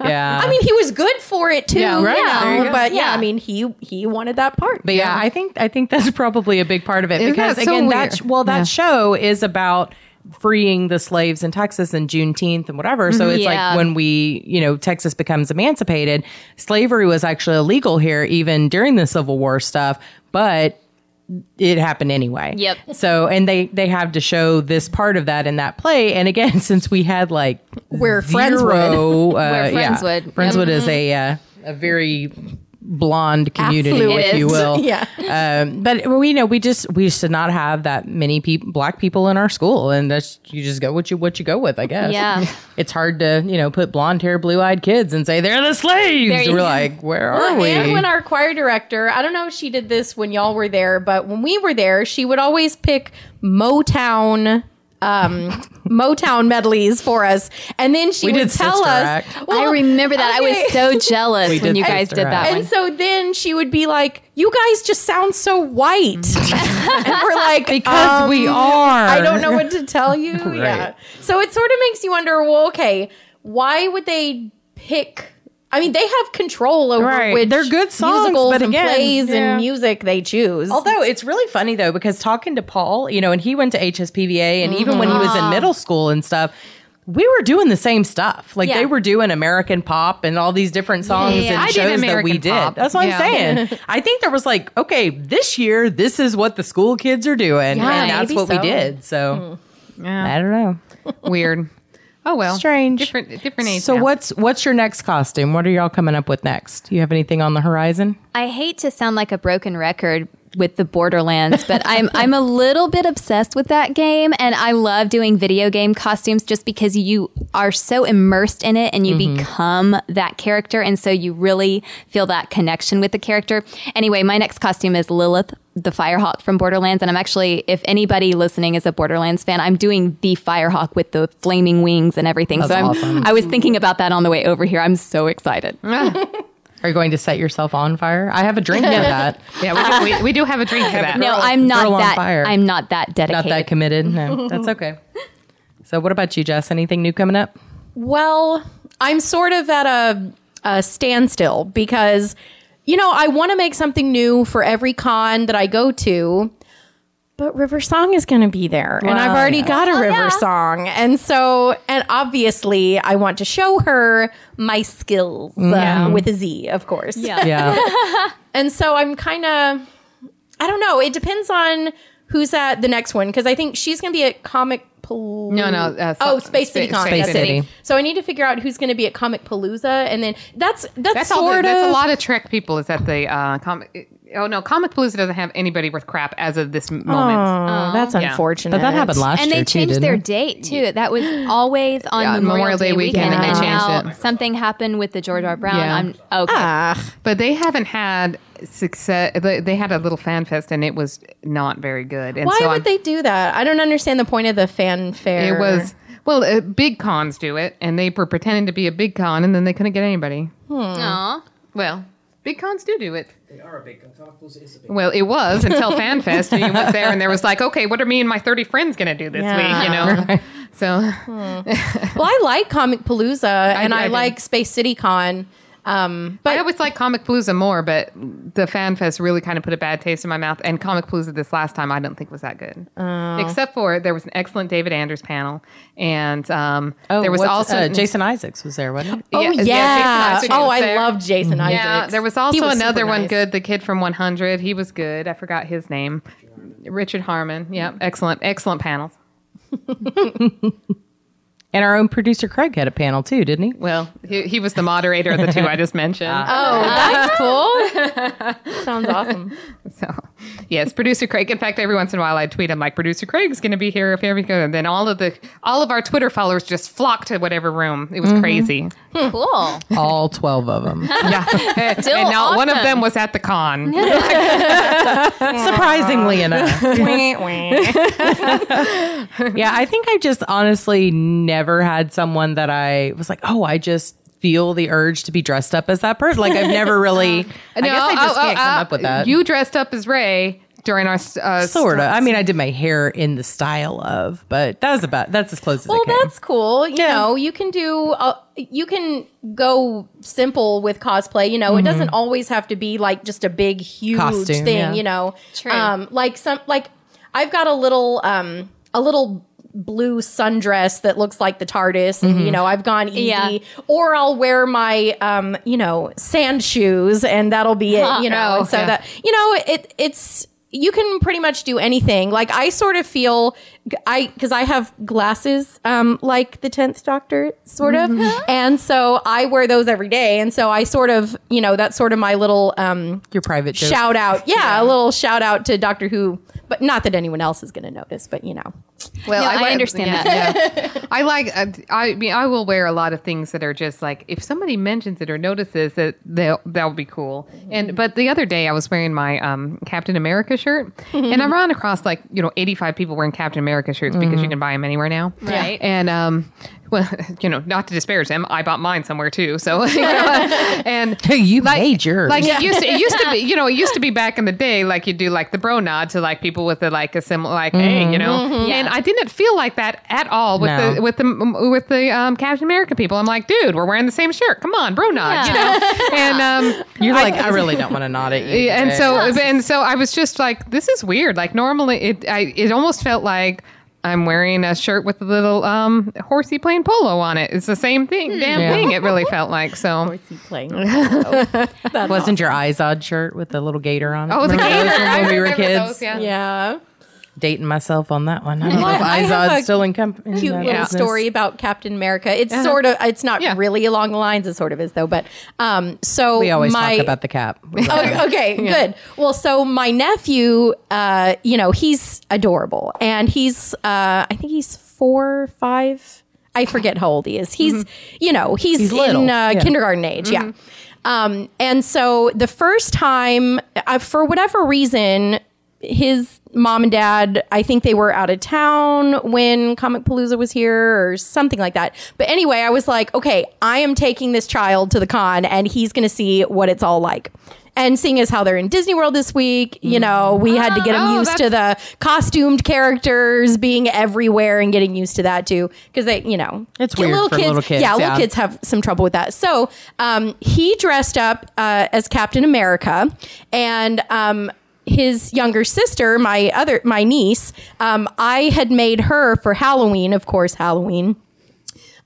Yeah. I mean, he was good for it too. Yeah, right. you know, go. But yeah, Yeah. I mean, he he wanted that part. But yeah, I think I think that's probably a big part of it Isn't because that so again, weird? that well, that Yeah. show is about freeing the slaves in Texas in Juneteenth and whatever. So mm-hmm. it's Yeah. like when we, you know, Texas becomes emancipated, slavery was actually illegal here even during the Civil War stuff, but it happened anyway. Yep. So and they they have to show this part of that in that play. And again, since we had like Where zero, Friendswood. uh, Where yeah, Friendswood. Friendswood is a uh, a very blonde community, Affluent. if you will. Yeah. Um, but we know we just we just did not have that many people, black people in our school, and that's you just go what you what you go with, I guess. Yeah. It's hard to you know put blonde hair, blue eyed kids and say they're the slaves. There you We're like, where are Well, we? And when our choir director, I don't know if she did this when y'all were there, but when we were there, she would always pick Motown um Motown medleys for us. And then she We would did tell us Act. I remember that. I was so jealous when you guys did that Act. one. and so then she would be like, "You guys just sound so white," and we're like, because we um, are. I don't know what to tell you. Yeah. So it sort of makes you wonder. Well, okay, why would they pick? I mean, they have control over Right. which They're good songs, musicals but and again, plays yeah. and music they choose. Although it's really funny though, because talking to Paul, you know, and he went to HSPVA, and even when he was in mm-hmm. middle school and stuff, we were doing the same stuff. Like Yeah. they were doing American pop and all these different songs yeah. and I did shows that we American did. pop. That's what Yeah. I'm saying. I think there was like, okay, this year, this is what the school kids are doing, Yeah, and that's maybe what we did. So hmm. Yeah. I don't know. Weird. Oh well. Strange. Different different age. So now. what's what's your next costume? What are y'all coming up with next? Do you have anything on the horizon? I hate to sound like a broken record with the Borderlands, but I'm I'm a little bit obsessed with that game and I love doing video game costumes just because you are so immersed in it and you mm-hmm. become that character and so you really feel that connection with the character. Anyway, my next costume is Lilith the Firehawk from Borderlands and I'm actually if anybody listening is a Borderlands fan, I'm doing the Firehawk with the flaming wings and everything. so I'm awesome. I was thinking about that on the way over here. I'm so excited. Ah. Are you going to set yourself on fire? I have a drink for that. Yeah, we do, we, we do have a drink for that. No, Girl- I'm not on that fire. I'm not that dedicated. Not dedicated. that committed. No, that's okay. So, what about you, Jess? Anything new coming up? Well, I'm sort of at a, a standstill because, you know, I want to make something new for every con that I go to, but River Song is going to be there. and I've already yeah. got a River yeah. Song. And so, and obviously, I want to show her my skills uh, with a Z, of course. Yeah. Yeah. And so I'm kind of, I don't know. It depends on who's at the next one because I think she's going to be at Comic Palooza. No, no, uh, oh, so- Space City Space- Con. Space that's it. City. So I need to figure out who's going to be at Comicpalooza, and then that's that's, That's all. sort The, of that's a lot of Trek people. Is at the uh, comic. Oh no, Comicpalooza doesn't have anybody worth crap as of this moment. Oh, that's Yeah. unfortunate. But that happened last and year And they too, changed didn't their it? date too. That was always on Yeah, Memorial, Memorial Day, Day weekend, weekend, and and they now changed it. something happened with the George R. Brown. Yeah. I'm okay. Ah, But they haven't had success. They, they had a little fan fest and it was not very good. And why so would I'm- they do that? I don't understand the point of the fanfare. It was well, uh, big cons do it, and they were pretending to be a big con, and then they couldn't get anybody. Aw. Well, big cons do do it. They are a big con. Comic is a big Well, it was until FanFest, and you went there, and there was like, okay, what are me and my thirty friends going to do this Yeah. week? You know, so well, I like Comicpalooza, and I, I did. like Space City Con. Um, but I always like Comicpalooza more, but the FanFest really kind of put a bad taste in my mouth. And Comicpalooza this last time, I don't think was that good. Oh. Except for there was an excellent David Anders panel, and um, Oh, there was also uh, Jason Isaacs was there, wasn't he? oh yeah, Isaacs oh I there. love Jason Isaacs. Yeah, there was also was another one good. The kid from 100, he was good. I forgot his name. Richard Harmon. Yeah, excellent, excellent panels. And our own producer Craig had a panel too, didn't he? Well, he, he was the moderator of the two I just mentioned. Ah. Oh, that's cool. Sounds awesome. So, yes, producer Craig. In fact, every once in a while I tweet, I'm like, producer Craig's going to be here if here we go. And then all of the all of our Twitter followers just flock to whatever room. It was mm-hmm. crazy. Hmm, cool. All 12 of them. Yeah, Still and not one of them was at the con. Surprisingly enough. yeah, I think I just honestly never had someone that I was like, oh, I just feel the urge to be dressed up as that person. Like I've never really. I guess I just oh, can't oh, come oh, up with that. You dressed up as Ray during our uh, sort of. I mean, I did my hair in the style of, but that was about that's as close as Well, it came. that's cool. You know, you can do. Uh, you can go simple with cosplay. You know, it doesn't always have to be like just a big, huge Costume, thing. yeah. You know, True. Um, like some like I've got a little um a little blue sundress that looks like the TARDIS, and you know I've gone easy. Yeah. Or I'll wear my um you know sand shoes, and that'll be it. You know, Oh, so yeah. that you know it it's you can pretty much do anything like i sort of feel i because i have glasses um like the 10th doctor sort of and so i wear those every day and so i sort of you know that's sort of my little um Your private joke. shout out yeah, a little shout out to doctor who but not that anyone else is going to notice but you know Well, No, I wa- understand yeah, yeah. I like. Uh, I mean, I will wear a lot of things that are just like if somebody mentions it or notices that they'll that will be cool. And but the other day I was wearing my um, Captain America shirt, and I ran across like you know eighty five people wearing Captain America shirts because you can buy them anywhere now. Right. And um, well, you know, not to disparage them, I bought mine somewhere too. So, you know, and you made yours. like it used to, it used to be, you know, it used to be back in the day, like you do like the bro nod to like people with the like a similar, like hey, you know, and I didn't feel like that at all with No. the with the with the um, Captain America people. I'm like, dude, we're wearing the same shirt. Come on, bro nod, you know, and um, You're like, I really don't want to nod at you. and but- so and so I was just like, this is weird. Like normally, it I it almost felt like. I'm wearing a shirt with a little um, horsey plain polo on it. It's the same thing, damn Yeah. thing. It really felt like so. Horsey playing wasn't your Izod shirt with the little gator on it? Oh, the Remember gator! those from I when we were kids. those, yeah. yeah Dating myself on that one. I don't know if I have Izod's a still in company. cute little story about Captain America. It's sort of it's not Yeah. really along the lines. It sort of is though. But um, so We always my, talk about the cap. Oh, okay, good. Well, so my nephew, uh, you know, he's adorable, and he's, uh, I think he's four, five. I forget how old he is. He's, you know, he's, He's little. in uh, Yeah. kindergarten age. Yeah. Um, and so the first time, uh, for whatever reason, his mom and dad, I think they were out of town when Comicpalooza was here or something like that. But anyway, I was like, okay, I am taking this child to the con and he's going to see what it's all like. And seeing as how they're in Disney World this week, you know, we had to get him Oh, used to the costumed characters being everywhere and getting used to that too. Because they, you know, It's weird for little kids, Yeah, little yeah. kids have some trouble with that. So um, he dressed up uh, as Captain America, and um, his younger sister, my other my niece, um, I had made her for Halloween, of course, Halloween.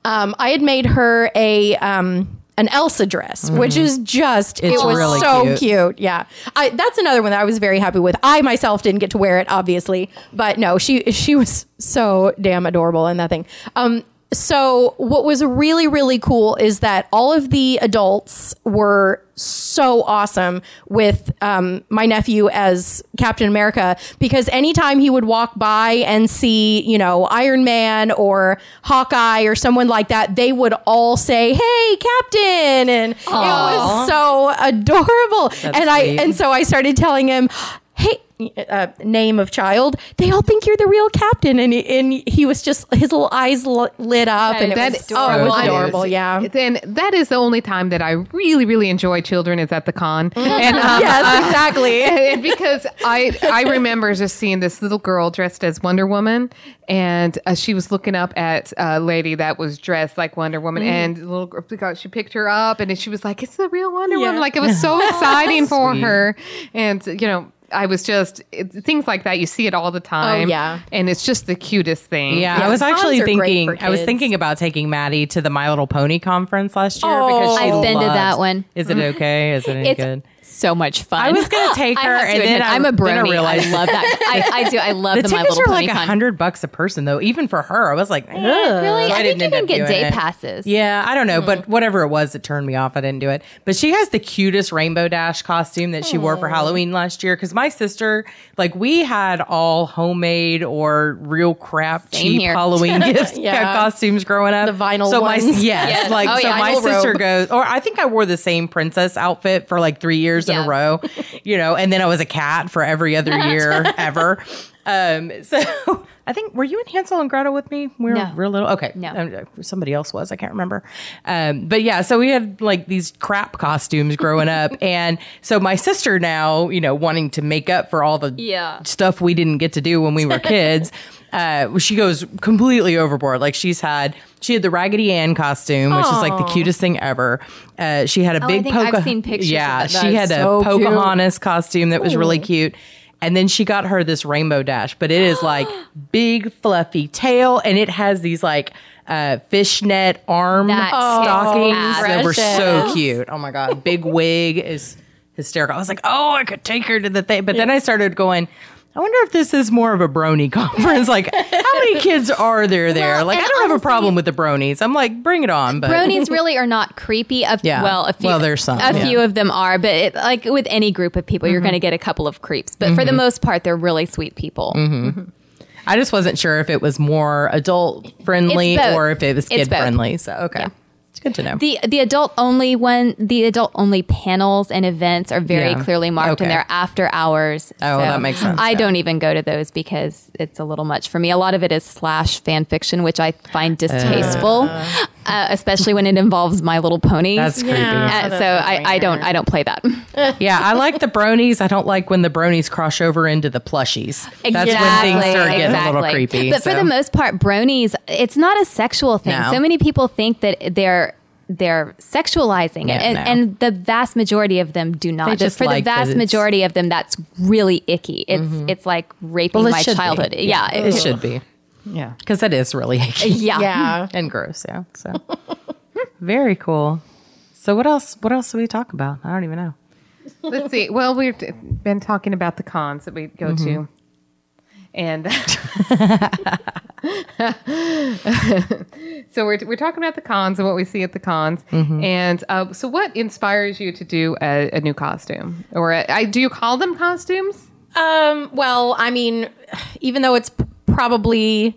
Um, I had made her a um, an Elsa dress, which is just Mm-hmm. It's it was really so cute. cute. Yeah, I, that's another one that I was very happy with. I myself didn't get to wear it, obviously, but no, she she was so damn adorable in that thing. Um, so what was really really cool is that all of the adults were so awesome with um, my nephew as Captain America because anytime he would walk by and see you know Iron Man or Hawkeye or someone like that, they would all say, "Hey, Captain!" and it was so adorable. and I sweet. and so I started telling him. Uh, name of child. They all think you're the real captain, and he, and he was just his little eyes lit up, and it That was is oh, it was adorable. adorable. Yeah, Then that is the only time that I really, really enjoy children is at the con. And um, yes, exactly. and because I I remember just seeing this little girl dressed as Wonder Woman, and uh, she was looking up at a lady that was dressed like Wonder Woman, and the little girl she picked her up, and she was like, "It's the real Wonder Yeah. Woman!" Like it was so exciting for Sweet. her, and you know. I was just it, things like that. You see it all the oh, time. yeah. and it's just the cutest thing. Yeah, Yeah, I was actually thinking. I was thinking about taking Maddie to the My Little Pony conference last year Oh. because she I've been to that one. Is it mm-hmm. okay? Is it any It's good? So much fun. I was gonna take her, and then admit, I- I'm a then I brony. I, love that. I, I do. I love The the, My tickets Little are like a hundred bucks a person, though. Even for her, I was like, "Ugh." Really? So I, didn't think you can get day it. passes. Yeah, I don't know, but mm-hmm. whatever it was it turned me off, I didn't do it. But she has the cutest rainbow dash costume that she wore for Halloween last year. Because my sister, like, we had all homemade or real crap Same cheap here. Halloween gift Yeah. costumes growing up. The vinyl so ones. My, yes, Yes. like Oh, so yeah. my sister robe. goes, or I think I wore the same princess outfit for like three years in a row, you know, and then I was a cat for every other year ever. Um, so I think were you in Hansel and Gretel with me? We were No. real little. Okay, No. Um, somebody else was. I can't remember. Um, but yeah, so we had like these crap costumes growing up, and so my sister now, you know, wanting to make up for all the Yeah. stuff we didn't get to do when we were kids. Uh, she goes completely overboard. Like she's had, she had the Raggedy Ann costume, which is like the cutest thing ever. Uh, she had a Oh, big think I've seen pictures of Yeah. She had so a cute. Pocahontas costume that was really cute. And then she got her this rainbow dash, but it is like big fluffy tail, and it has these like uh, fishnet arm That's stockings so that were so cute. Oh my god, big wig is hysterical. I was like, oh, I could take her to the thing, but then I started going. I wonder if this is more of a brony conference. Like, how many kids are there there? Well, like, I don't have a problem with the bronies. I'm like, bring it on. But Bronies really are not creepy. Of Yeah. well, a few, Well, there's some, A yeah. Mm-hmm. few of them are, but it, like with any group of people, you're going to get a couple of creeps. But for the most part, they're really sweet people. Mm-hmm. I just wasn't sure if it was more adult friendly or if it was kid friendly. So, okay. Yeah. It's good to know. The the adult only one, the adult only panels and events are very Yeah. clearly marked, Okay. and they're after hours. Oh, that makes sense, I yeah. don't even go to those because it's a little much for me. A lot of it is slash fan fiction, which I find distasteful, uh, especially when it involves My Little Ponies. That's creepy. Yeah. Uh, that's so I, I don't I don't play that. yeah, I like the bronies. I don't like when the bronies cross over into the plushies. That's when things start getting a little creepy. But for the most part, bronies, it's not a sexual thing. No. So many people think that they're they're sexualizing Yeah, it, and, no. and the vast majority of them do not. They just for like the vast majority of them, that's really icky. It's it's like raping Well, it my should be. childhood. Yeah, it, should be. Yeah. Because that is really icky yeah. Yeah. and gross. Yeah. So very cool. So what else? What else do we talk about? I don't even know. Let's see. Well, we've been talking about the cons that we go to. And so we're, we're talking about the cons and what we see at the cons. And uh, so, what inspires you to do a, a new costume? Or a, I, do you call them costumes? Um, well, I mean, even though it's p- probably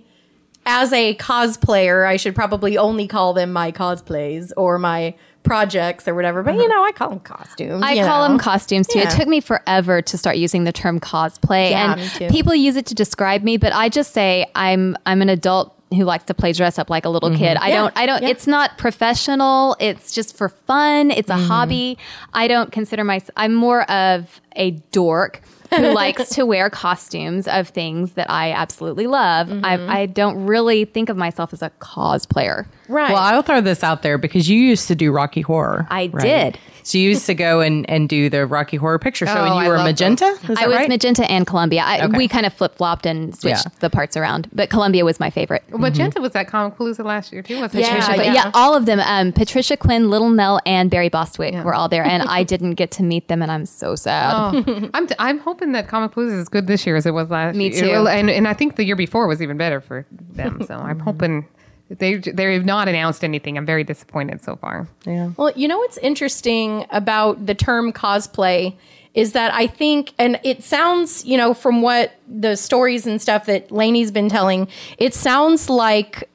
as a cosplayer, I should probably only call them my cosplays or my projects or whatever. But you mm-hmm. know, I call them costumes. I call know. them costumes too. It took me forever to start using the term cosplay, Yeah, and people use it to describe me. But I just say I'm I'm an adult who likes to play dress up like a little kid. Mm-hmm. I Yeah, don't I don't. yeah. It's not professional. It's just for fun. It's a mm-hmm. hobby. I don't consider myself. I'm more of a dork. Who likes to wear costumes of things that I absolutely love? I, mm-hmm. I don't really think of myself as a cosplayer. Right. Well, I'll throw this out there because you used to do Rocky Horror. I did. So you used to go and, and do the Rocky Horror Picture Show, Oh, and I you were magenta. Is I was right? magenta and Columbia. I, Okay. We kind of flip flopped and switched Yeah. the parts around, but Columbia was my favorite. Magenta was at Comicpalooza last year, too, wasn't Yeah, it? Patricia, yeah. yeah. all of them. Um, Patricia Quinn, Little Nell, and Barry Bostwick were all there, and I didn't get to meet them, and I'm so sad. Oh, I'm, t- I'm hoping that Comicpalooza is as good this year as it was last Me year. too. Well, And, and I think the year before was even better for them. So I'm hoping they they've not announced anything. I'm very disappointed so far. Yeah. Well, you know what's interesting about the term cosplay is that I think, and it sounds, you know, from what the stories and stuff that Lanie's been telling, it sounds like,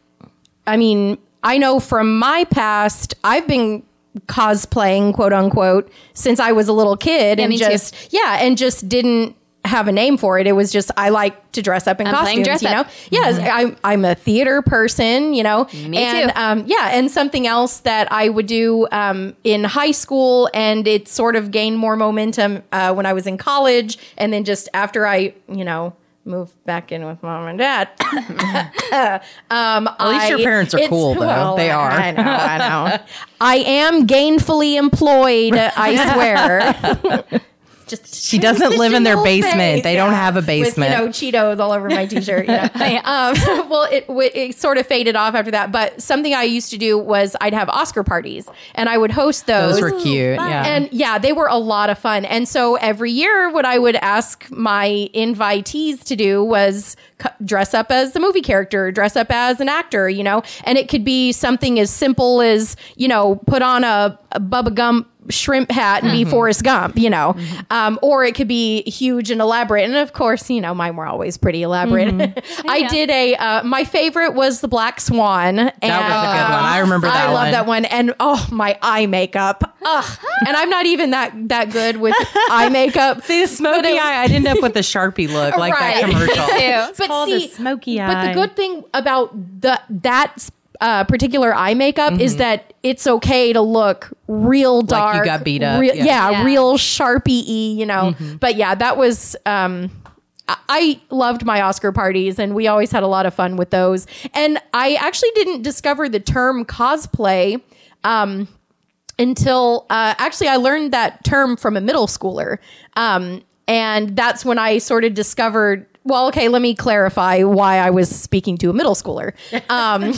I mean, I know from my past, I've been cosplaying, quote unquote, since I was a little kid, and me too. just yeah, and just didn't have a name for it. It was just I like to dress up in I'm costumes, dress you know. up. Yes, I'm I'm a theater person, you know. Me and, too. Um, yeah, and something else that I would do um, in high school, and it sort of gained more momentum uh, when I was in college, and then just after I, you know. Moved back in with mom and dad. um, At least your parents are cool, though. They are. I know. I know. I am gainfully employed. I swear. just She doesn't live in their basement. phase, They don't have a basement. With, you know, Cheetos all over my t-shirt. You know? um, well, it, it sort of faded off after that. But something I used to do was I'd have Oscar parties, and I would host those. Those were cute. Yeah. And yeah, they were a lot of fun. And so every year, what I would ask my invitees to do was dress up as the movie character, dress up as an actor, you know, and it could be something as simple as, you know, put on a, a Bubba Gump shrimp hat and be Forrest Gump, you know, um, or it could be huge and elaborate. And of course, you know, mine were always pretty elaborate. I did a, uh, my favorite was the Black Swan. that was a good one. I remember that I love that one. And oh, my eye makeup. Ugh. and I'm not even that that good with eye makeup. See, the smoky eye. I'd end up with a Sharpie look like Right. that commercial. but called a see, smoky eye. But the good thing about the that uh, particular eye makeup is that it's okay to look real Mm-hmm. Like you got beat up, real- yeah. yeah. Yeah. real sharpie y, you know. Mm-hmm. But yeah, that was. Um, I- I loved my Oscar parties, and we always had a lot of fun with those. And I actually didn't discover the term cosplay um, until uh, actually I learned that term from a middle schooler. Um, and that's when I sort of discovered. Well, okay, let me clarify why I was speaking to a middle schooler. Um,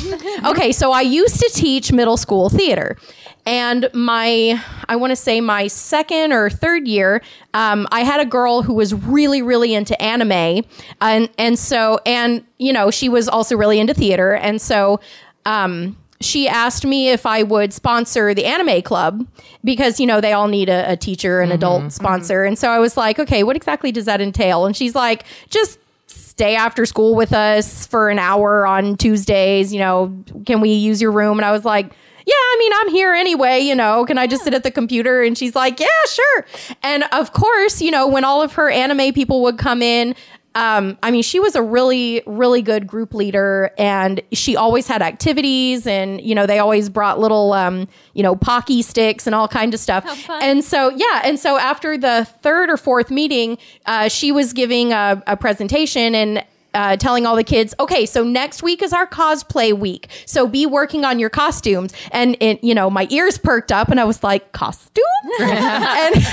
okay, so I used to teach middle school theater. And my, I want to say my second or third year, um, I had a girl who was really, really into anime. And, and so, and, you know, she was also really into theater. And so, um, she asked me if I would sponsor the anime club because, you know, they all need a, a teacher, an mm-hmm. adult mm-hmm. sponsor. And so I was like, okay, what exactly does that entail? And she's like, just stay after school with us for an hour on Tuesdays. You know, can we use your room? And I was like, yeah, I mean, I'm here anyway, you know, can I just sit at the computer? And she's like, yeah, sure. And of course, you know, when all of her anime people would come in, um, I mean, she was a really, really good group leader, and she always had activities, and you know, they always brought little, um, you know, pocky sticks and all kind of stuff. And so, yeah, and so after the third or fourth meeting, uh, she was giving a, a presentation and. Uh, telling all the kids, okay, so next week is our cosplay week. So be working on your costumes. And it, you know, my ears perked up, and I was like, costumes? and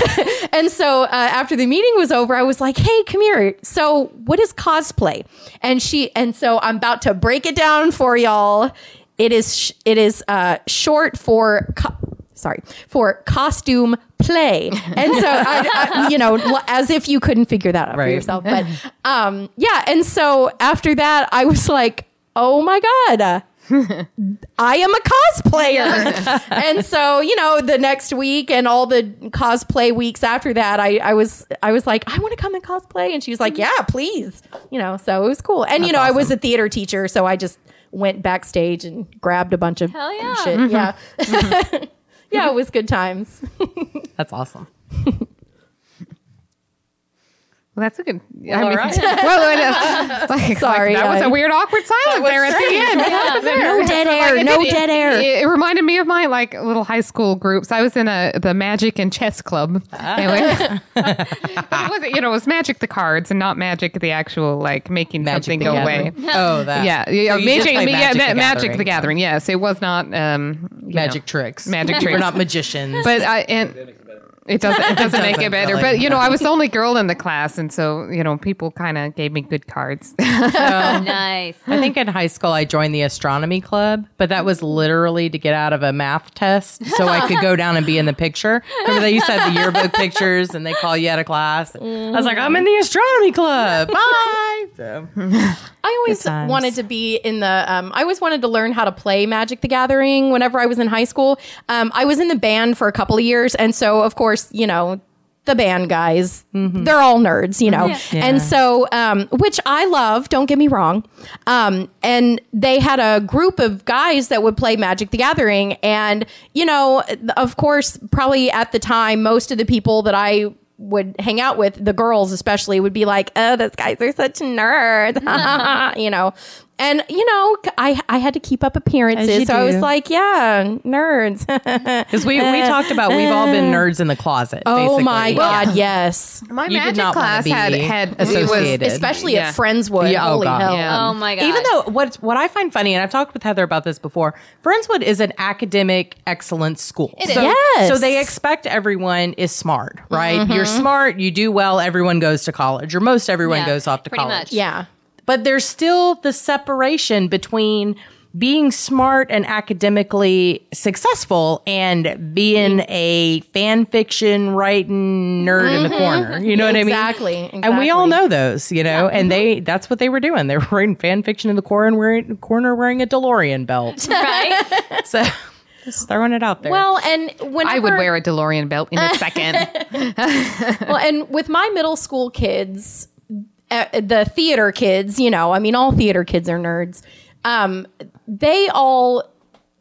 and so uh, after the meeting was over, I was like, "Hey, come here. So, what is cosplay?" And she and so I'm about to break it down for y'all. It is sh- it is uh, short for co- sorry for costume play, and so I, I, you know, as if you couldn't figure that out for yourself. But um, yeah, and so after that, I was like, "Oh my god." I am a cosplayer. and so, you know, the next week and all the cosplay weeks after that, I, I was I was like, I want to come and cosplay. And she was like, mm-hmm. Yeah, please. You know, so it was cool. And you know, I was a theater teacher, so I just went backstage and grabbed a bunch of Hell yeah. shit. Mm-hmm. Yeah. Mm-hmm. Yeah, it was good times. That's awesome. Well, that's a good. I all mean, right. well, it, uh, like, Sorry, like, that was a weird, awkward silence there at the end. No dead air, no it, dead air. It, it reminded me of my like little high school groups. I was in a the magic and chess club. Anyway, but it was you know it was magic the cards and not magic the actual like making Magic something go Gathering. away. Oh, that. Yeah, yeah, So you just magic, yeah, Magic the magic Gathering. the Gathering. Yes, it was not um, you Magic know, tricks. Magic tricks. We're not magicians. but I and it doesn't it doesn't make it doesn't better. really. But you know, I was the only girl in the class, and so you know, people kind of gave me good cards. nice. I think in high school I joined the astronomy club, but that was literally to get out of a math test so I could go down and be in the picture. Remember they used to have the yearbook pictures and they call you out of class. I was like, I'm in the astronomy club. Bye. So, I always wanted to be in the. Um, I always wanted to learn how to play Magic the Gathering. Whenever I was in high school, um, I was in the band for a couple of years, and so of course, you know, the band guys, they're all nerds, you know, Yeah. and so um, which I love. Don't get me wrong. Um, and they had a group of guys that would play Magic the Gathering, and you know, of course, probably at the time, most of the people that I would hang out with the girls especially would be like oh those guys are such nerds you know And you know, I I had to keep up appearances, you so I was like, yeah, nerds. Because we, we talked about we've all been nerds in the closet. oh basically. my god, yes. My You magic class had had it was associated. Especially Yeah. at Friendswood. Yeah, oh Holy God. hell. Yeah. Oh my god. Even though what what I find funny, and I've talked with Heather about this before, Friendswood is an academic excellence school. It is. so, Yes. So they expect everyone is smart, right? You're mm-hmm. smart, you do well, everyone goes to college, or most everyone Yeah, goes off to pretty college. much. Yeah. But there's still the separation between being smart and academically successful and being mm-hmm. a fan fiction writing nerd in the mm-hmm. corner. You know what I mean? Exactly, And we all know those, you know, and mm-hmm. they that's what they were doing. They were writing fan fiction in the corner wearing corner wearing a DeLorean belt. right? so just throwing it out there. Well, and when I would wear a DeLorean belt in a second. well, and with my middle school kids, uh, the theater kids, you know, I mean, all theater kids are nerds. Um, they all,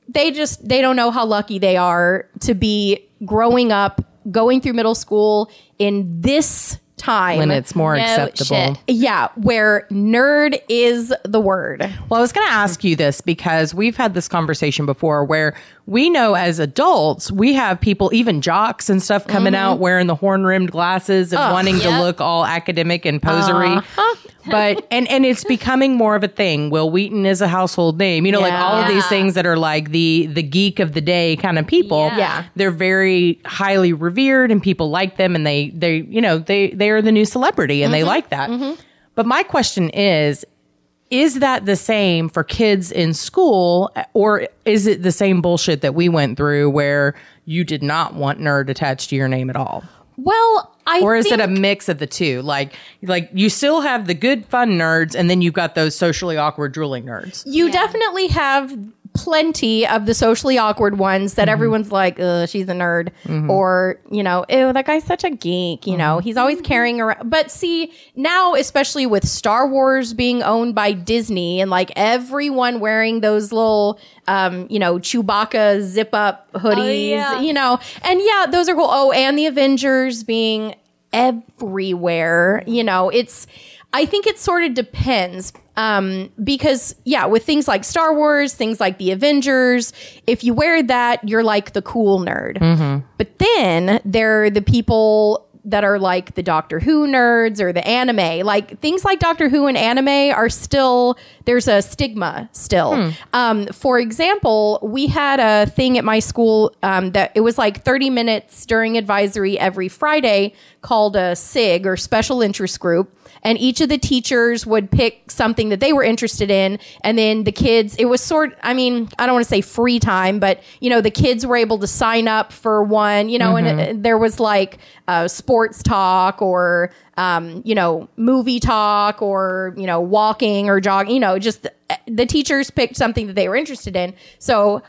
they just, they don't know how lucky they are to be growing up, going through middle school in this time. when it's more No acceptable. shit. yeah, where nerd is the word. Well, I was going to ask you this because we've had this conversation before where we know as adults, we have people, even jocks and stuff, coming mm-hmm. out wearing the horn rimmed glasses and wanting to look all academic and posery. Uh-huh. But, and, and it's becoming more of a thing. Wil Wheaton is a household name. You know, like all of these things that are like the, the geek of the day kind of people. Yeah. Yeah. They're very highly revered and people like them and they, they, you know, they, they are the new celebrity and they mm-hmm. like that. Mm-hmm. But my question is, is that the same for kids in school or is it the same bullshit that we went through where you did not want nerd attached to your name at all? Well, I or is think, it a mix of the two? Like like you still have the good fun nerds and then you've got those socially awkward drooling nerds. You definitely have plenty of the socially awkward ones that mm-hmm. everyone's like, Ugh, she's a nerd. Mm-hmm. Or, you know, ew, that guy's such a geek. You know, mm-hmm. he's always carrying around. But see, now, especially with Star Wars being owned by Disney and like everyone wearing those little, um, you know, Chewbacca zip up oh, hoodies, yeah. you know, and yeah, those are cool. Oh, and the Avengers being everywhere. You know, it's, I think it sort of depends. Um, because yeah, with things like Star Wars, things like the Avengers, if you wear that, you're like the cool nerd. But then there are the people that are like the Doctor Who nerds or the anime. Like things like Doctor Who and anime are still there's a stigma still. Um, for example, we had a thing at my school um, that it was like 30 minutes during advisory every Friday called a SIG or special interest group. And each of the teachers would pick something that they were interested in. And then the kids, it was sort, I mean, I don't want to say free time, but, you know, the kids were able to sign up for one, you know, and uh, there was like uh, sports talk or, um, you know, movie talk or, you know, walking or jogging, you know, just the teachers picked something that they were interested in. So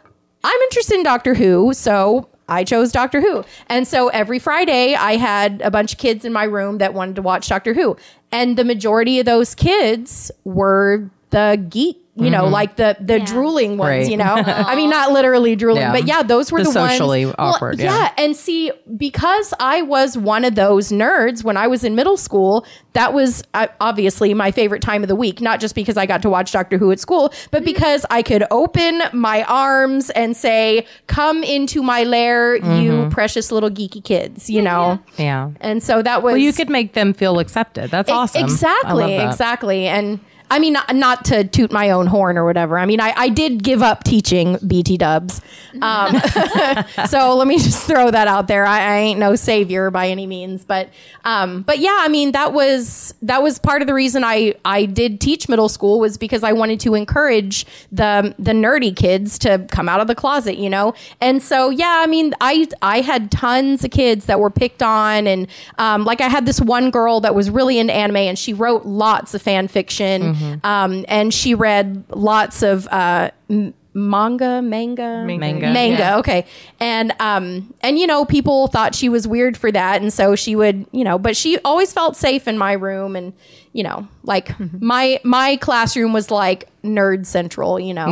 I'm interested in Doctor Who, so I chose Doctor Who. And so every Friday, I had a bunch of kids in my room that wanted to watch Doctor Who. And the majority of those kids were the geek, you know, like the the drooling ones, Right. you know. I mean, not literally drooling, Yeah. but yeah, those were The the, socially ones. Well, awkward, yeah. and see, because I was one of those nerds when I was in middle school, that was uh, obviously my favorite time of the week. Not just because I got to watch Doctor Who at school, but because I could open my arms and say, "Come into my lair, Mm-hmm. you precious little geeky kids," you know. yeah And so that was well you could make them feel accepted that's awesome I love Exactly, that. exactly. And I mean, not, not to toot my own horn or whatever. I mean, I, I did give up teaching BT dubs. Um, so let me just throw that out there. I, I ain't no savior by any means, but um, but yeah, I mean that was that was part of the reason I I did teach middle school was because I wanted to encourage the the nerdy kids to come out of the closet, you know. And so yeah, I mean, I I had tons of kids that were picked on, and um, like I had this one girl that was really into anime, and she wrote lots of fan fiction, um, and she read lots of uh, m- manga, manga, Manga. manga. Yeah. Okay, and um, and you know, people thought she was weird for that, and so she would, you know, but she always felt safe in my room, and you know, like my my classroom was like nerd central, you know,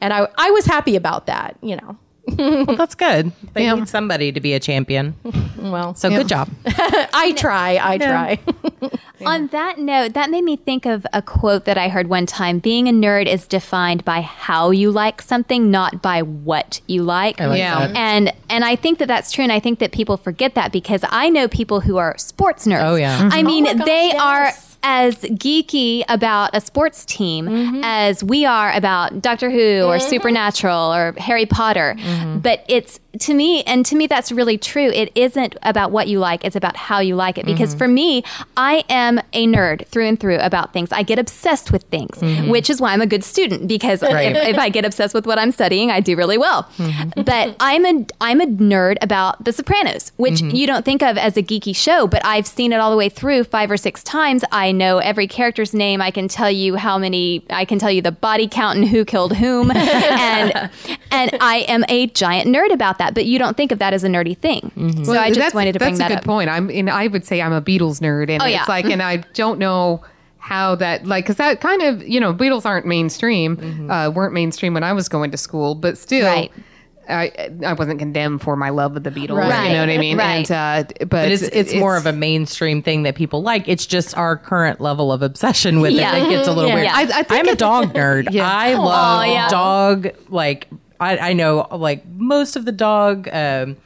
and I I was happy about that, you know. well, that's good. They Yeah. need somebody to be a champion. Well, So good job. I try. I try. On that note, that made me think of a quote that I heard one time. Being a nerd is defined by how you like something, not by what you like. like Yeah. that. And and I think that that's true, and I think that people forget that because I know people who are sports nerds. Oh, yeah. Mm-hmm. I mean, oh my gosh, they yes. are as geeky about a sports team Mm-hmm. as we are about Doctor Who or Supernatural or Harry Potter. Mm-hmm. But it's to me, and to me, that's really true. It isn't about what you like; it's about how you like it. Mm-hmm. Because for me, I am a nerd through and through about things. I get obsessed with things, which is why I'm a good student. Because Mm-hmm. Right. if, if I get obsessed with what I'm studying, I do really well. Mm-hmm. But I'm a I'm a nerd about The Sopranos, which Mm-hmm. you don't think of as a geeky show, but I've seen it all the way through five or six times. I know every character's name. I can tell you how many. I can tell you the body count and who killed whom, and and I am a giant nerd about that. But you don't think of that as a nerdy thing. So I just wanted to bring that up. that's a good up. point. I'm, and I would say I'm a Beatles nerd, and Oh, it's like, and I don't know how that, like, because that kind of, you know, Beatles aren't mainstream, uh, weren't mainstream when I was going to school, but still. Right. I I wasn't condemned for my love of the Beatles. Right. You know what I mean? Right. And, uh, but, But it's, it's more of a mainstream thing that people like. It's just our current level of obsession with Yeah. it that gets a little Yeah. weird. Yeah. I- I think I'm a dog nerd. Yeah. I love yeah. dog. Like I, I know like most of the dog. Um,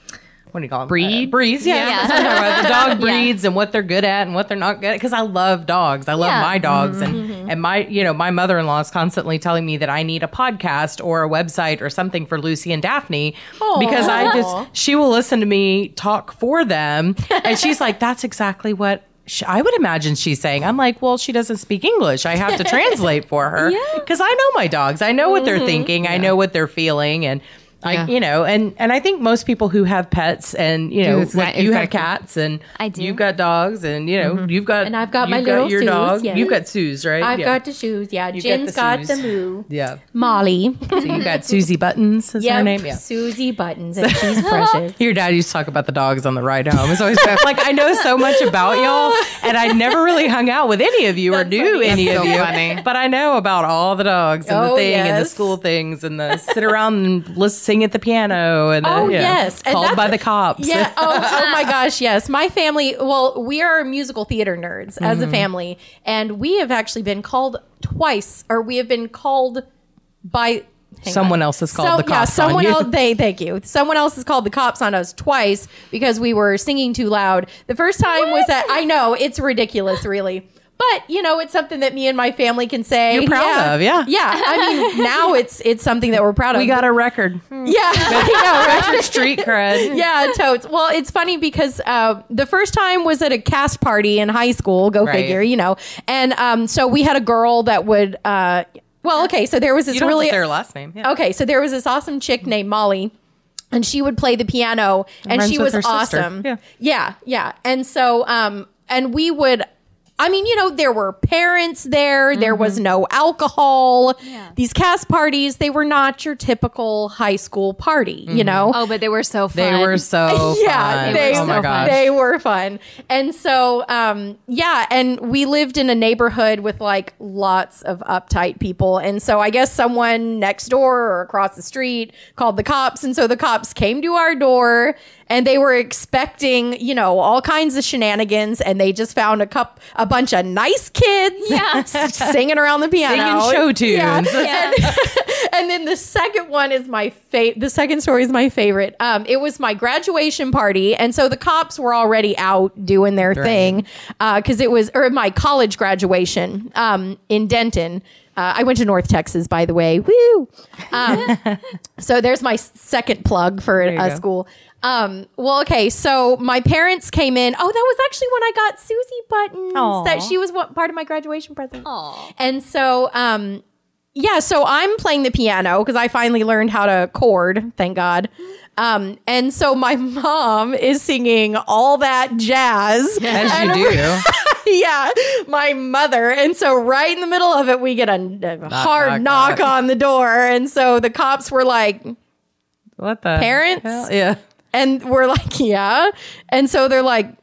what do you call them? Breed? Uh, breeds. Yeah, Yeah. that's what I'm talking about. the dog Yeah. breeds and what they're good at and what they're not good at. Because I love dogs. I love Yeah. my dogs, and and my you know my mother in law is constantly telling me that I need a podcast or a website or something for Lucy and Daphne because I just she will listen to me talk for them, and she's like, that's exactly what. I would imagine she's saying. I'm like, well, she doesn't speak English. I have to translate for her because I know my dogs. I know what they're mm-hmm. thinking. I know what they're feeling, and I, Yeah. you know, and and I think most people who have pets and you know, Do exac- like you have cats and I do. you've got dogs and you know mm-hmm. you've got And I've got my little your Suze, dog. yes. You've got Suze, right? I've yeah. got the shoes. Yeah, You got the got the moo. yeah. Molly. So you got Susie Buttons is her name. Yeah. Susie Buttons, and she's precious. Your dad used to talk about the dogs on the ride home. It's always like I know so much about y'all, and I never really hung out with any of you or knew any That's of so you. funny. But I know about all the dogs and the Oh, thing and the school things and the sit around and listen, sing at the piano and Oh yes, And called by the cops. Yeah. Oh, oh my gosh. Yes, my family. Well, we are musical theater nerds as Mm-hmm. a family, and we have actually been called twice, or we have been called by. hang Someone on. else has called the cops Yeah, on someone you. else. They thank you. Someone else has called the cops on us twice because we were singing too loud. The first time was that I know it's ridiculous, really. But you know, it's something that me and my family can say. You're proud of, yeah. Yeah. I mean, now it's it's something that we're proud of. we got a record. yeah. I know, right? Street cred. yeah, totes. Well, it's funny because uh, the first time was at a cast party in high school. Go Right. figure, you know. And um, so we had a girl that would. Uh, well, okay, so there was this really have to say her last name. Yeah. okay. So there was this awesome chick named Molly. And she would play the piano, and she was awesome. Yeah. yeah, yeah. And so, um, and we would. I mean, you know, there were parents there. There Mm-hmm. was no alcohol. These cast parties, they were not your typical high school party, you know? Oh, but they were so fun. They were so yeah, fun. they, oh my gosh. they were fun. And so, um, yeah, and we lived in a neighborhood with like lots of uptight people. And so I guess someone next door or across the street called the cops. And so the cops came to our door and they were expecting, you know, all kinds of shenanigans. And they just found a cup, a bunch of nice kids Yeah. singing around the piano. Singing show tunes. Yeah. Yeah. and then the second one is my favorite. The second story is my favorite. Um, it was my graduation party, and so the cops were already out doing their thing because it was or my college graduation um, in Denton. Uh, I went to North Texas, by the way. Woo! Um, so there's my second plug for a go. school. Um, well, okay, so my parents came in. Oh, that was actually when I got Susie buttons. Aw. That she was one, part of my graduation present. Aw. And so, um, yeah, so I'm playing the piano because I finally learned how to chord, thank God. Um, and so my mom is singing all that jazz. As And you do. yeah, my mother. And so right in the middle of it, we get a, a hard knock, knock, knock. on the door. And so the cops were like, What the Parents? hell? Yeah. And we're like, yeah. And so they're like,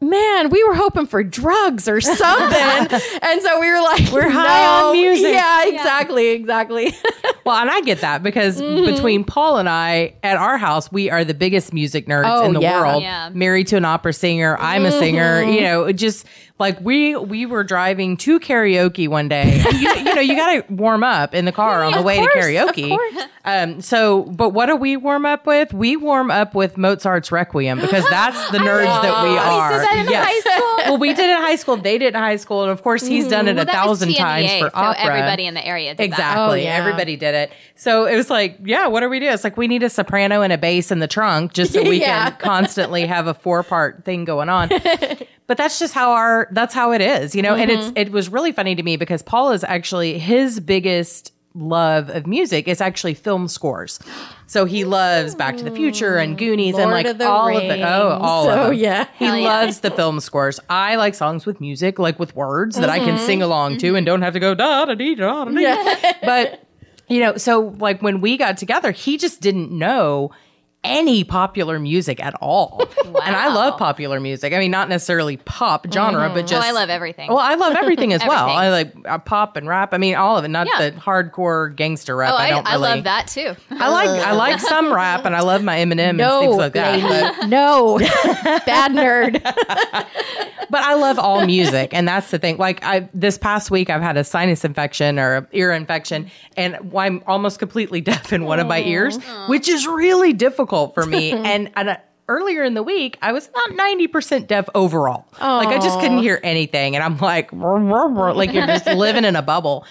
man, we were hoping for drugs or something. and so we were like, We're high "No." on music. Yeah, exactly, exactly. well, and I get that because mm-hmm. between Paul and I at our house, we are the biggest music nerds Oh, in the yeah. world. Yeah. Married to an opera singer, I'm a mm-hmm. singer. You know, it just like we we were driving to karaoke one day. You, you know, you got to warm up in the car on the way course, to karaoke. Um, so, but what do we warm up with? We warm up with Mozart's Requiem because that's the nerds that we are. in Yes. high school? well, we did it in high school. They did it in high school, and of course, he's done it Well, a thousand times for so opera. everybody in the area did that. Exactly. Oh, yeah. Everybody did it. So it was like, yeah, what do we do? It's like we need a soprano and a bass in the trunk just so we Yeah. can constantly have a four part thing going on. but that's just how our that's how it is, you know. And Mm-hmm. it's it was really funny to me because Paul is actually his biggest love of music is actually film scores. So he loves Back to the Future and Goonies and like of all of the oh all So, of them. yeah. He yeah. loves the film scores. I like songs with music, like with words that I can Mm-hmm. sing along to and don't have to go da da dee da da dee. But you know, so like when we got together, he just didn't know any popular music at all. And I love popular music. I mean, not necessarily pop genre, but Oh, just I love everything. Well, I love everything as well. I like uh, pop and rap. I mean, all of it. Not Yeah. the hardcore gangster rap. oh, I I, don't I really. love that too. I like I like some rap, and I love my Eminem No, and things like that. But no, bad nerd. but I love all music, and that's the thing. Like I this past week, I've had a sinus infection or a ear infection, and I'm almost completely deaf in one of my ears, which is really difficult for me. and and earlier in the week, I was about ninety percent deaf overall. Like I just couldn't hear anything, and I'm like, "Rrr, rrr, rrr," like you're just living in a bubble.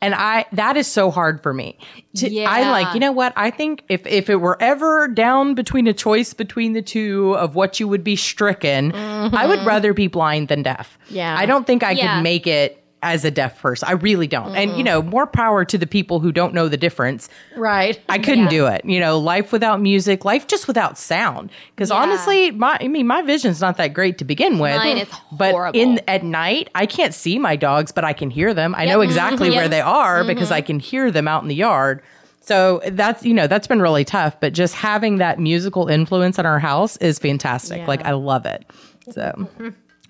And I that is so hard for me. To, I like, you know what? I think if if it were ever down between a choice between the two of what you would be stricken, I would mm-hmm. rather be blind than deaf. Yeah. I don't think I Yeah. could make it as a deaf person. I really don't. And you mm-hmm. know, more power to the people who don't know the difference. Right. I couldn't do it. You know, life without music, life just without sound. Because Yeah. honestly, my I mean, my vision's not that great to begin with. Mine is But horrible. in at night, I can't see my dogs, but I can hear them. I know mm-hmm. exactly Yep. where they are because mm-hmm. I can hear them out in the yard. So that's you know that's been really tough. But just having that musical influence in our house is fantastic. Yeah. Like I love it. So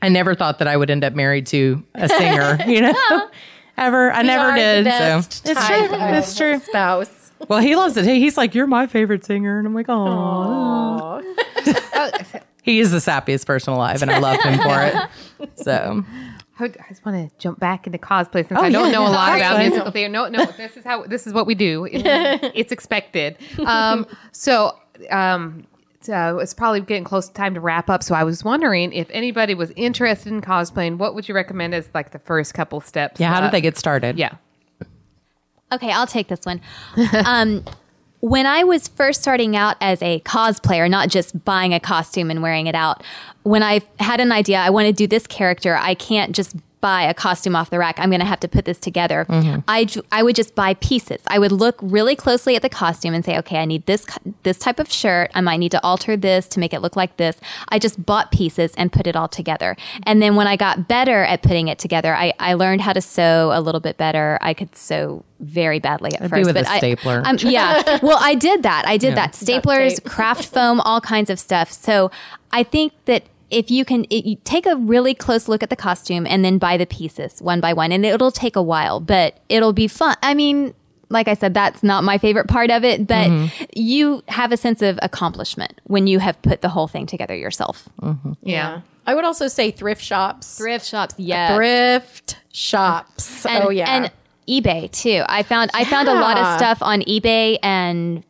I never thought that I would end up married to a singer. You know. Ever, I never did. So it's true. It's true. Spouse. Well, he loves it. He- He's like, "You're my favorite singer," and I'm like, "Oh." He is the sappiest person alive, and I love him for it. So, I just want to jump back into cosplay since Oh, I don't yeah. know a lot about musical theater. No, no, this is how this is what we do. It- it's expected. Um, so um, it's, uh, it's probably getting close to time to wrap up. So I was wondering if anybody was interested in cosplaying, what would you recommend as like the first couple steps? yeah, how Uh, did they get started? Yeah. Okay, I'll take this one. um, when I was first starting out as a cosplayer, not just buying a costume and wearing it out, when I had an idea, I want to do this character, I can't just buy a costume off the rack. I'm going to have to put this together. Mm-hmm. I, ju- I would just buy pieces. I would look really closely at the costume and say, okay, I need this this type of shirt. I might need to alter this to make it look like this. I just bought pieces and put it all together. And then when I got better at putting it together, I, I learned how to sew a little bit better. I could sew very badly at be first. with but I- stapler. I'm- yeah. Well, I did that. I did that. Staplers, craft foam, all kinds of stuff. So I think that if you can it, you take a really close look at the costume and then buy the pieces one by one, and it'll take a while, but it'll be fun. I mean, like I said, that's not my favorite part of it, but Mm-hmm. you have a sense of accomplishment when you have put the whole thing together yourself. Yeah. I would also say thrift shops. Thrift shops, yeah. Thrift shops. and, oh yeah. and eBay too. I found I found a lot of stuff on eBay and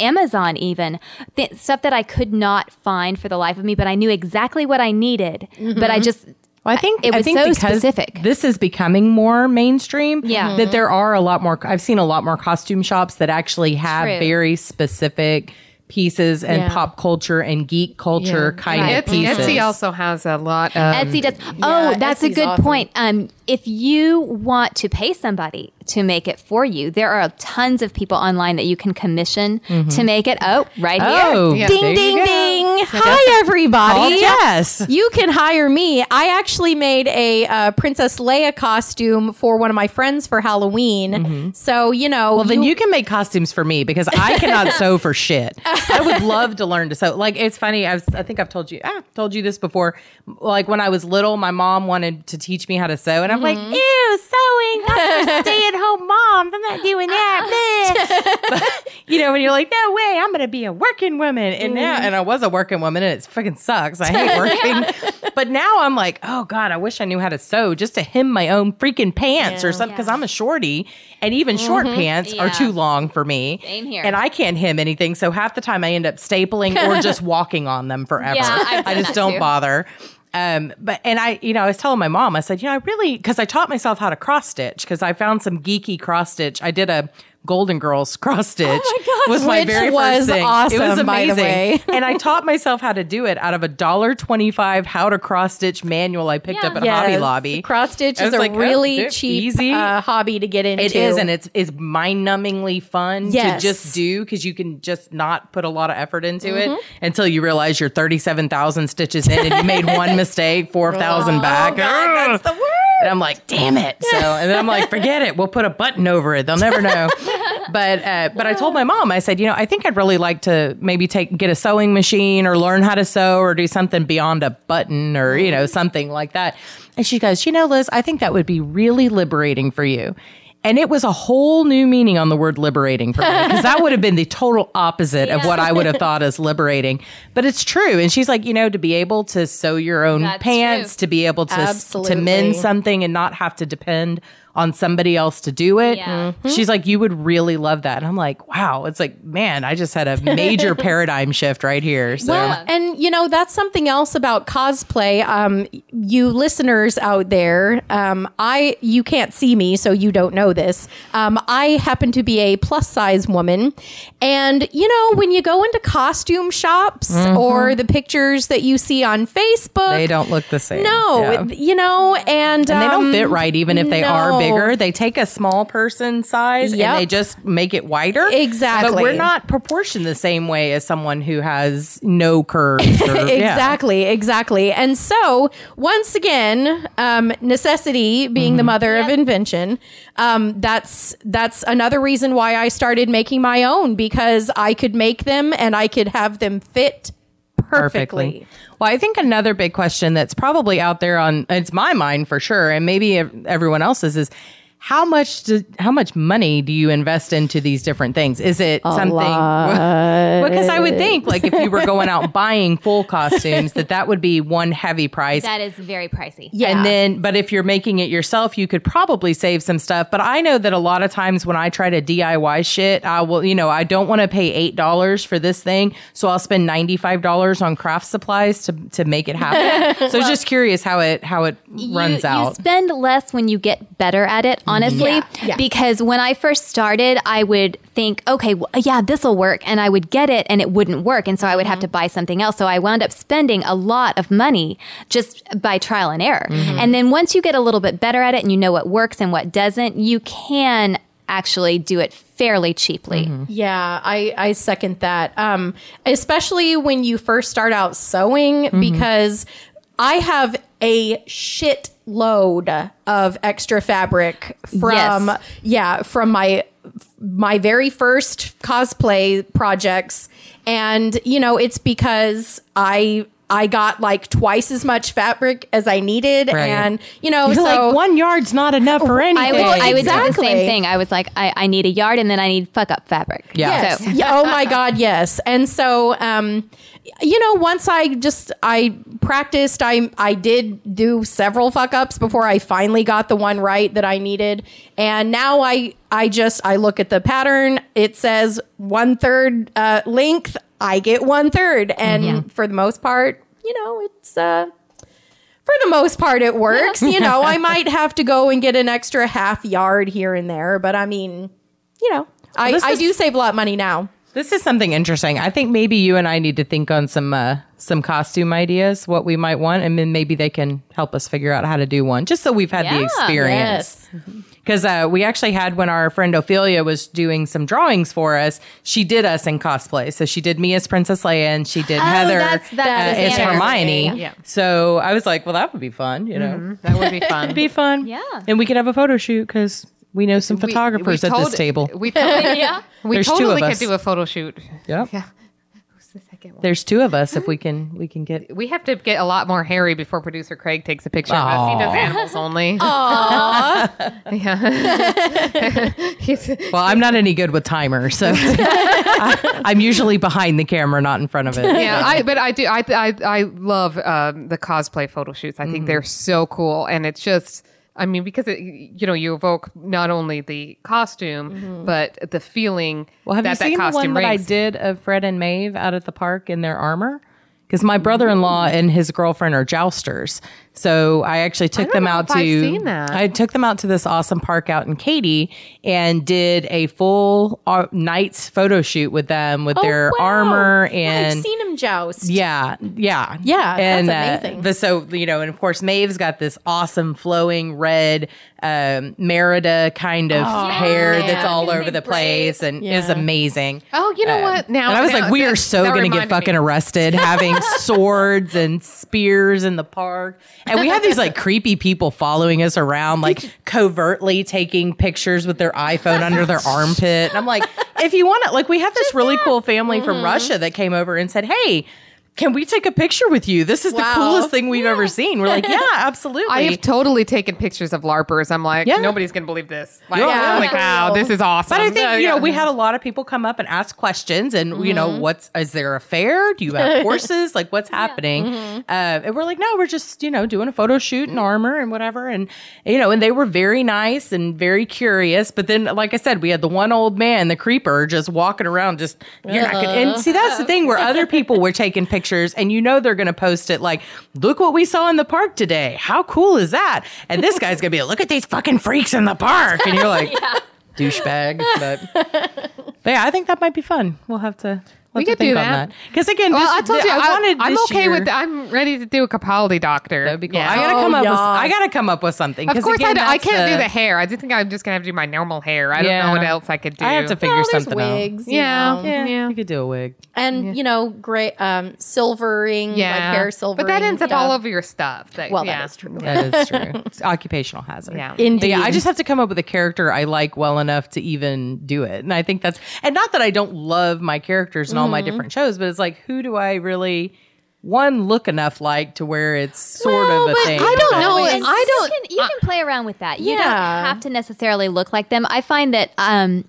Amazon even Th- stuff that I could not find for the life of me, but I knew exactly what I needed. But I just Well, I think It I was think so specific. this is becoming more mainstream. Yeah. that there are a lot more. I've seen a lot more costume shops that actually have True. very specific pieces and Yeah. pop culture and geek culture Yeah. kind Right. of Etsy, pieces. Etsy also has a lot of Etsy does. oh, that's a good awesome. point. Um, if you want to pay somebody to make it for you, there are tons of people online that you can commission to make it. Oh, right Oh, here. Yeah. ding there ding go. ding. Hi everybody. Call Jess. You can hire me. I actually made a uh, Princess Leia costume for one of my friends for Halloween. So you know, Well, then you can make costumes for me because I cannot sew for shit. I would love to learn to sew. Like it's funny. I've, I think I've told you. Ah, told you this before. Like when I was little, my mom wanted to teach me how to sew, and I'm like, ew, boring. Not stay at home moms. I'm not doing that. But, you know, when you're like, no way, I'm going to be a working woman. And now, mm-hmm. and I was a working woman and it fucking sucks. I hate working. but now I'm like, oh God, I wish I knew how to sew just to hem my own freaking pants or something because I'm a shorty and even short mm-hmm. pants are too long for me. Same here. And I can't hem anything. So half the time I end up stapling or just walking on them forever. Yeah, I just don't too. bother. Um, but and I, you know, I was telling my mom, I said, you know, I really because I taught myself how to cross stitch because I found some geeky cross stitch. I did a Golden Girls cross stitch. Oh my was my which very was first thing. it was amazing, and I taught myself how to do it out of a dollar twenty five how to cross stitch manual I picked up at Hobby Lobby. Cross stitch is a like, oh, really dude, cheap easy. Uh, hobby to get into. It is, and it's it's mind numbingly fun Yes. to just do because you can just not put a lot of effort into Mm-hmm. it until you realize you're thirty seven thousand stitches in and you made one mistake, four thousand back. Oh, God, that's the word. And I'm like, damn it. So, and then I'm like, forget it. We'll put a button over it. They'll never know. but, uh, but I told my mom, I said, you know, I think I'd really like to maybe take, get a sewing machine or learn how to sew or do something beyond a button or, you know, something like that. And she goes, you know, Liz, I think that would be really liberating for you. And it was a whole new meaning on the word liberating for me because that would have been the total opposite of what I would have thought as liberating. But it's true. And she's like, you know, to be able to sew your own That's pants, true. to be able to to mend something and not have to depend on somebody else to do it. Yeah. She's like, you would really love that. And I'm like, wow. It's like, man, I just had a major paradigm shift right here. So Well, and you know that's something else about cosplay. Um, you listeners out there, um, I you can't see me, so you don't know this. Um, I happen to be a plus size woman, and you know when you go into costume shops or the pictures that you see on Facebook, Mm-hmm. they don't look the same. No, Yeah. you know, and, and they don't um, fit right, even if they are no. Bigger. They take a small person size Yep. and they just make it wider. Exactly. But we're not proportioned the same way as someone who has no curves. Or, yeah. exactly, exactly. And so, once again, um, necessity being Mm-hmm. the mother of invention, um, that's that's another reason why I started making my own because I could make them and I could have them fit perfectly. Well, I think another big question that's probably out there on it's my mind for sure, and maybe everyone else's is how much do, how much money do you invest into these different things? Is it something? because I would think like if you were going out buying full costumes, that that would be one heavy price. That is very pricey. Yeah. And then, but if you're making it yourself, you could probably save some stuff. But I know that a lot of times when I try to DIY shit, I will, you know, I don't want to pay $8 for this thing. So I'll spend $95 on craft supplies to, to make it happen. so just curious how it, how it runs you, out. You spend less when you get better at it, honestly. Yeah, yeah. Because when I first started, I would think, okay, well, yeah, this will work. And I would get it and it wouldn't work. And so I would have to buy something else. So I wound up spending a lot of money just by trial and error. And then once you get a little bit better at it and you know what works and what doesn't, you can actually do it fairly cheaply. Yeah, I, I second that. Um, especially when you first start out sewing, Mm-hmm. because I have a shit load of extra fabric from Yes. yeah from my my very first cosplay projects, and you know it's because I. I got like twice as much fabric as I needed, Right. and you know, You're so like one yard's not enough for anything. I would, I would do the same thing. I was like, I, I need a yard and then I need fuck up fabric. Yeah. Yes. So, yeah. Oh my God. Yes. And so, um, you know, once I just I practiced, I I did do several fuck ups before I finally got the one right that I needed, and now I I just I look at the pattern. It says one third uh, length. I get one third, and for the most part, you know, it's uh. For the most part, it works. You know, I might have to go and get an extra half yard here and there, but I mean, you know, I, this I do save a lot of money now. This is something interesting. I think maybe you and I need to think on some uh, some costume ideas, what we might want, and then maybe they can help us figure out how to do one, just so we've had the experience. Because uh, we actually had when our friend Ophelia was doing some drawings for us, she did us in cosplay. So she did me as Princess Leia, and she did Heather that's- that's uh, the as Sanders Hermione. Yeah. So I was like, well, that would be fun, you know. That would be fun. It'd be fun. Yeah. And we could have a photo shoot because we know some photographers at this table. We totally, yeah. we There's two totally of could us. do a photo shoot. Yep. Yeah. Who's the second one? There's two of us. If we can, we can get. We have to get a lot more hairy before producer Craig takes a picture of us. He does animals only. Aww. yeah. Well, I'm not any good with timers, so I, I'm usually behind the camera, not in front of it. yeah, I but I do I I I love um, the cosplay photo shoots. I think they're so cool, and it's just. I mean, because it, you know, you evoke not only the costume, mm-hmm. but the feeling Well, have that you that seen the costume one that I did of Fred and Maeve out at the park in their armor? Because my brother-in-law and his girlfriend are jousters, so I actually took don't them out to. I took them out to this awesome park out in Katy and did a full uh, night's photo shoot with them with their wow. armor Yeah, and I've seen him joust. yeah, yeah, Yeah, and that's uh, amazing. but so you know, and of course, Maeve's got this awesome flowing red um, Merida kind of hair that's all Isn't over the place and is amazing. Oh, you know Um, what? Now and I was now like, we that- are so going to get fucking me. arrested having swords and spears in the park. And we have these like creepy people following us around, like covertly taking pictures with their iPhone under their armpit. And I'm like, if you want to, like, we have this really cool family Mm-hmm. from Russia that came over and said, hey, can we take a picture with you? This is Wow. the coolest thing we've ever seen. We're like, yeah, absolutely. I have totally taken pictures of LARPers. I'm like, Yeah. nobody's gonna believe this. Like, Yeah. holy For cow, this is awesome. But I think Uh, you know we had a lot of people come up and ask questions, and you know what's is there a fair? Do you have horses? like what's happening? Uh, and we're like, no, we're just you know doing a photo shoot in armor and whatever, and you know, and they were very nice and very curious. But then, like I said, we had the one old man, the creeper, just walking around, just you're not gonna. And see, that's the thing where other people were taking pictures, and you know they're gonna post it like, look what we saw in the park today. How cool is that? And this guy's gonna be, like, look at these fucking freaks in the park, and you're like. douchebag. But, but yeah, I think that might be fun. We'll have to. We'll We could do think on that. Because again, Well, this- I told the- you, I, wanted I'm this okay year- with. I'm ready to do a Capaldi doctor. That'd be cool. Yeah. I gotta Oh, come up. With. I gotta come up with something. Of 'cause course, again, I, I can't do the hair. I do think I'm just gonna have to do my normal hair. I don't know what else I could do. I have to figure Well, there's something wigs. you Yeah. know. out. Yeah. you could do a wig. and you know, gray um, silvering, yeah, like hair silvering. but that ends up stuff. all over your stuff. That, Well, yeah. that is true. That is true. It's occupational hazard. Yeah. But Indeed. yeah, I just have to come up with a character I like well enough to even do it. And I think that's and not that I don't love my characters and all Mm-hmm. my different shows, but it's like who do I really one look enough like to where it's sort Well, of a but thing. I don't but- know. And I don't- You can, you can play around with that. You Yeah. don't have to necessarily look like them. I find that. Um,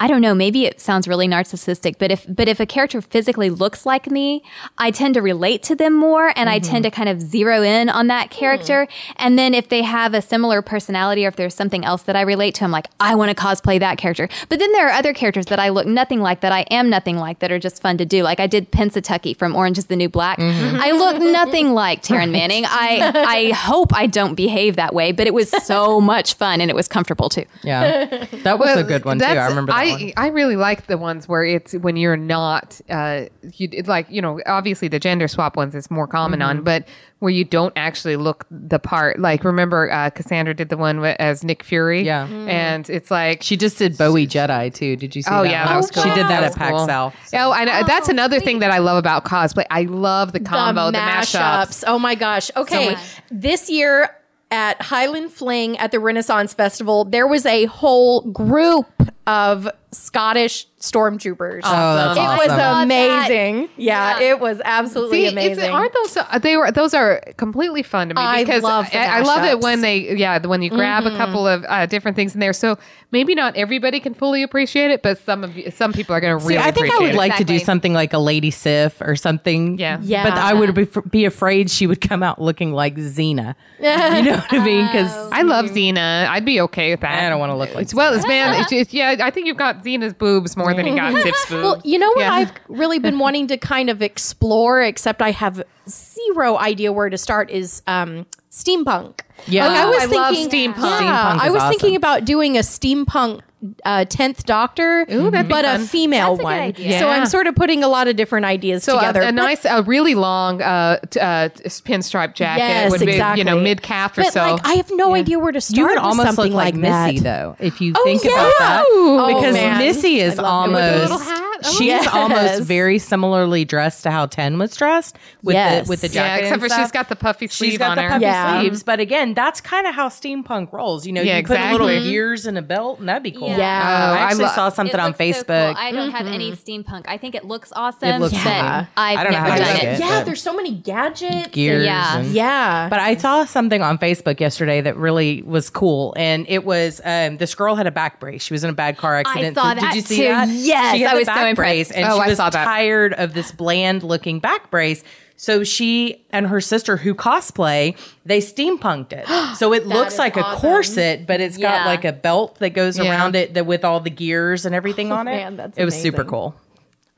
I don't know. Maybe it sounds really narcissistic, but if but if a character physically looks like me, I tend to relate to them more, and I tend mm-hmm. to kind of zero in on that hmm. character. And then if they have a similar personality, or if there's something else that I relate to, I'm like, I want to cosplay that character. But then there are other characters that I look nothing like, that I am nothing like, that are just fun to do. Like I did Pennsatucky from Orange Is the New Black. Mm-hmm. I look nothing like Taryn Manning. I I hope I don't behave that way, but it was so much fun and it was comfortable too. Yeah. That was a good one too. I that's- remember that I, one. I really like the ones where it's when you're not, uh, you it's like you know, obviously the gender swap ones is more common on, Mm-hmm. but where you don't actually look the part. Like remember, uh, Cassandra did the one with, as Nick Fury, Yeah. and it's like She just did Bowie Jedi too. Did you see Oh that? yeah, one? that was cool. She did that, That at was PAX cool. South. Oh, I know. that's another thing that I love about cosplay. I love the combo, the, mashups. Oh my gosh. Okay. much. this year at Highland Fling at the Renaissance Festival, there was a whole group of Scottish stormtroopers. Oh, that's it awesome. was Saw amazing. Yeah, Yeah. it was absolutely See, it's, amazing. aren't those uh, they were those are completely fun to me I because love the I, I love it when they yeah when you grab Mm-hmm. a couple of uh, different things in there. So maybe not everybody can fully appreciate it, but some of you, some people are going to See, really. I think I would it. like to do something like a Lady Sif or something. Yeah. Yeah. But I would be, be afraid she would come out looking like Xena. you know what I mean? Because I love Xena. I'd be okay with that. I don't want to look like. It's, well, it's man. It's just, yeah, I think you've got Xena's boobs more than you got Sif's boobs. Well, you know what Yeah. I've really been wanting to kind of explore, except I have zero idea where to start, is um, steampunk. Yeah. Like, I was I love thinking, steampunk. Yeah, Steampunk I is was thinking about doing a steampunk uh, tenth Doctor, Ooh, but a fun. female a one. idea. So I'm sort of putting a lot of different ideas So together. a But- nice, a really long uh, t- uh, pinstripe jacket Yes, would be, exactly. you know, mid calf or but so. like, I have no idea where to start. you would with almost something look like, that. Missy though, if you Oh, think yeah. about that. Oh, because man. Missy is I it. Almost little hat? She's Yes. almost very similarly dressed to how Ten was dressed with Yes. the with the jacket. Yeah, except and for stuff. she's got the puffy sleeve She's got on the her. puffy Yeah. sleeves, but again, that's kind of how steampunk rolls. You know, Yeah, you put a little exactly. gears and a belt, and that'd be cool. Yeah. Yeah. Oh, I I actually lo- saw something It on looks so Facebook. cool. I don't have any steampunk. I think it looks awesome. It looks but. I've I don't know never how done it. it. yeah, there's so many gadgets. Gears. Yeah. and- Yeah. But I saw something on Facebook yesterday that really was cool, and it was um, this girl had a back brace. She was in a bad car accident. saw Did that you see too. that? Yes, I was so brace, and Oh, she I was tired of this bland looking back brace. So she and her sister, who cosplay, they steampunked it. So it looks like a corset, but it's got like a belt that goes Yeah. around it that with all the gears and everything on it. man, that's it was super cool.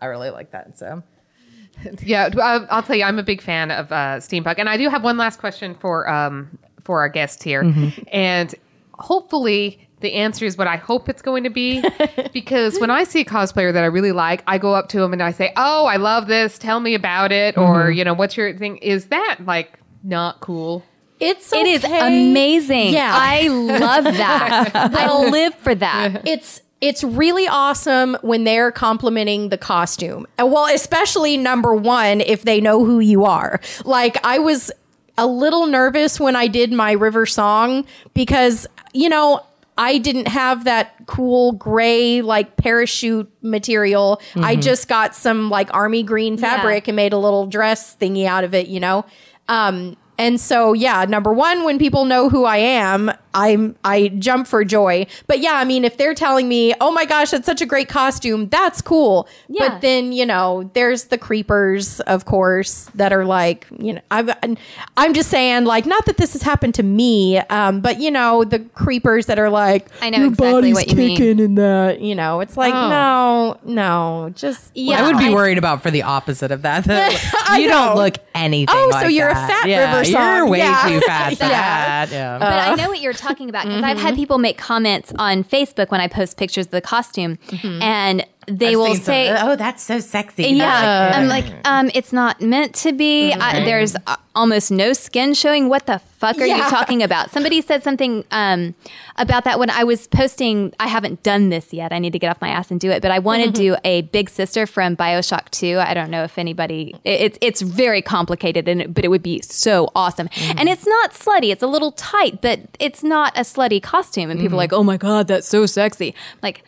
I really like that. So Yeah, I'll, I'll tell you, I'm a big fan of uh, steampunk, and I do have one last question for um for our guest here, and hopefully the answer is what I hope it's going to be, because when I see a cosplayer that I really like, I go up to them and I say, "Oh, I love this. Tell me about it," or mm-hmm. you know, "What's your thing?" Is that like not cool? it's It is amazing. Yeah. I love that. I live for that. it's it's really awesome when they're complimenting the costume. And well, especially number one, if they know who you are. Like I was a little nervous when I did my river song because, you know, I didn't have that cool gray like parachute material. I just got some like army green fabric and made a little dress thingy out of it, you know. Um and so yeah, number one, when people know who I am, I'm I jump for joy. But yeah, I mean, if they're telling me, "Oh my gosh, that's such a great costume," that's cool. Yeah. But then you know, there's the creepers, of course, that are like, you know, I'm I'm just saying, like, not that this has happened to me, um, but you know, the creepers that are like, I know "Your exactly body's what you mean." kicking in that, you know, it's like, Oh. no, no, just Yeah. I would be I- worried about for the opposite of that. I you don't look anything. Oh, so you're a fat yeah, River You're way Yeah. too fat Yeah. that. Yeah. But I know what you're talking about because I've had people make comments on Facebook when I post pictures of the costume, and they I've will seen some- say, "Oh, that's so sexy." Yeah, I'm like, um, it's not meant to be. I, there's uh, almost no skin showing. What the fuck are you talking about? Somebody said something um, about that when I was posting. I haven't done this yet. I need to get off my ass and do it. But I want to do a big sister from Bioshock Two. I don't know if anybody. it- It's it's very complicated, and but it would be so awesome. And it's not slutty. It's a little tight, but it's not a slutty costume. And people are like, oh my god, that's so sexy. Like.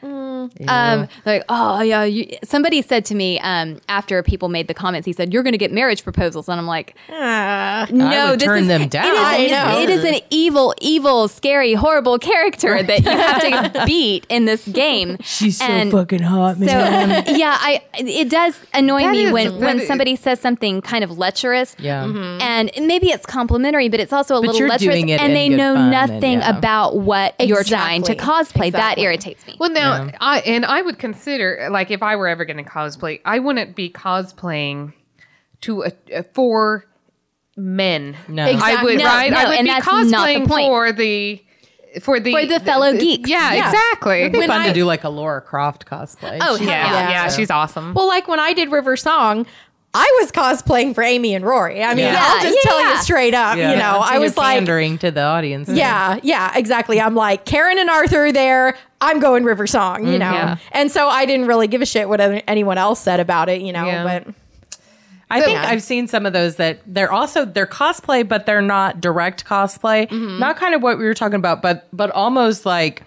Um, like, oh yeah. You, somebody said to me um, after people made the comments, he said, "You're going to get marriage proposals," and I'm like, no, I would this turn is them it down. is- I it is- know. it is an evil, evil, scary, horrible character that you have to beat in this game. She's so fucking hot, So yeah, I it does annoy That me is- when when somebody says something kind of lecherous. Yeah. And mm-hmm. maybe it's complimentary, but it's also a little you're lecherous, doing it and in they good know fun nothing yeah. about what you're trying to Exactly. cosplay. That irritates me. Well, now I and I would consider like if I were ever going to cosplay, I wouldn't be cosplaying to a, a for men. No. I would No, right. I would and be that's not the cosplaying point. for the for the For the fellow geeks. Yeah, Yeah. exactly. It'd be When fun I- to do like a Laura Croft cosplay. Oh, She's- yeah, Yeah. yeah, she's awesome. Well, like when I did River Song, I was cosplaying for Amy and Rory. I mean, Yeah. I'll just Yeah, tell yeah. you straight up, Yeah. you know, So I was like, pandering to the audience. yeah, yeah, exactly. I'm like, Karen and Arthur there. I'm going River Song, you mm-hmm. know? Yeah. And so I didn't really give a shit what anyone else said about it, you know? Yeah. But I think Yeah. I've seen some of those that they're also they're cosplay, but they're not direct cosplay. Mm-hmm. Not kind of what we were talking about, but but almost like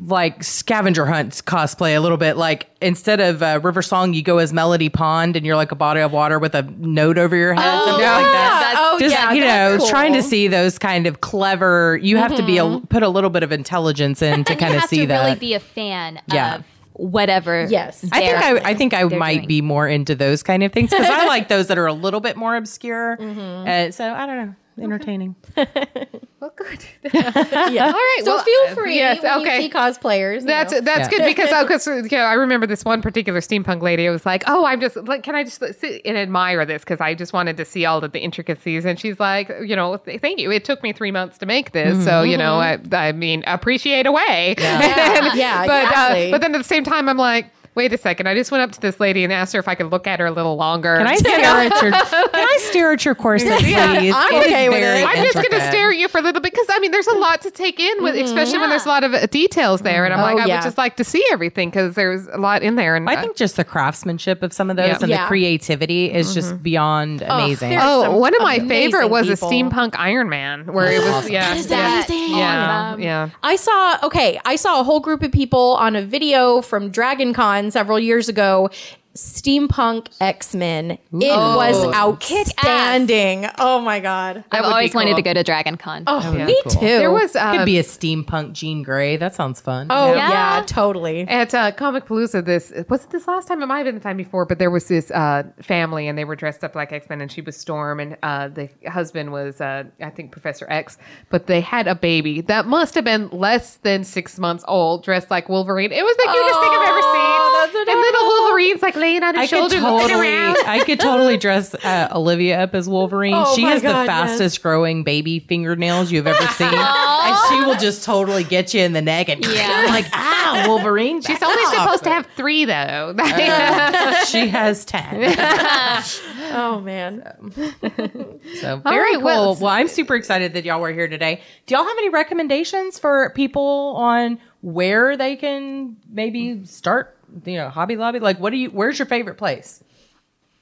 like scavenger hunts cosplay a little bit. Like instead of uh, River Song, you go as Melody Pond, and you're like a body of water with a note over your head, something like that. Oh, Just yeah, you know, cool. trying to see those kind of clever. You have to be a, put a little bit of intelligence in to kind you of have see to that. really be a fan Yeah. of whatever. Yes. I think I, I think I might doing. be more into those kind of things because I like those that are a little bit more obscure. Mm-hmm. Uh, so I don't know, entertaining. well, good. yeah. All right, So well, feel uh, free yes, when okay. you see cosplayers. you That's know. that's Yeah. good because oh, 'cause, uh, yeah, I remember this one particular steampunk lady. It was like, oh, I'm just like, can I just sit and admire this because I just wanted to see all of the intricacies. And she's like, you know, thank you. It took me three months to make this, so you know, I, I mean, appreciate away. Yeah. Yeah, but exactly. uh, but then at the same time, I'm like. Wait a second. I just went up to this lady and asked her if I could look at her a little longer. Can I stare at your Can I stare at your corset, please? Yeah, I'm It is okay with it. I'm just going to stare at you for a little bit because I mean, there's a lot to take in with, especially when there's a lot of uh, details there. And I'm Oh, like, I yeah. would just like to see everything because there's a lot in there. And I think just the craftsmanship of some of those Yeah. and Yeah. the creativity is just beyond amazing. there's Oh, some one of my favorite was people. a steampunk Iron Man where it was yeah, is yeah, amazing. yeah, yeah. I saw okay, I saw a whole group of people on a video from Dragon Con several years ago. Steampunk X Men. It was outstanding. Oh my god. I've would be always wanted to go to Dragon Con. Oh, Yeah. me Cool. too. There was um, Could be a steampunk Jean Grey. That sounds fun. Oh Yeah. yeah, totally. At uh, Comicpalooza, this was it this last time? It might have been the time before, but there was this uh, family and they were dressed up like X Men, and she was Storm, and uh, the husband was uh, I think Professor X. But they had a baby that must have been less than six months old, dressed like Wolverine. It was the cutest thing I've ever seen. that's and little Wolverine's like laying on his I could shoulder, looking totally, around. I could totally dress uh, Olivia up as Wolverine. Oh she my has the God, yes. fastest growing baby fingernails you've ever seen, and she will just totally get you in the neck and Yeah. like, ah, Wolverine. She's only supposed to have three though. She has ten. Oh man. So very right, cool. well- Well, I'm super excited that y'all were here today. Do y'all have any recommendations for people on where they can maybe start? You know, Hobby Lobby. Like, what do you? Where's your favorite place?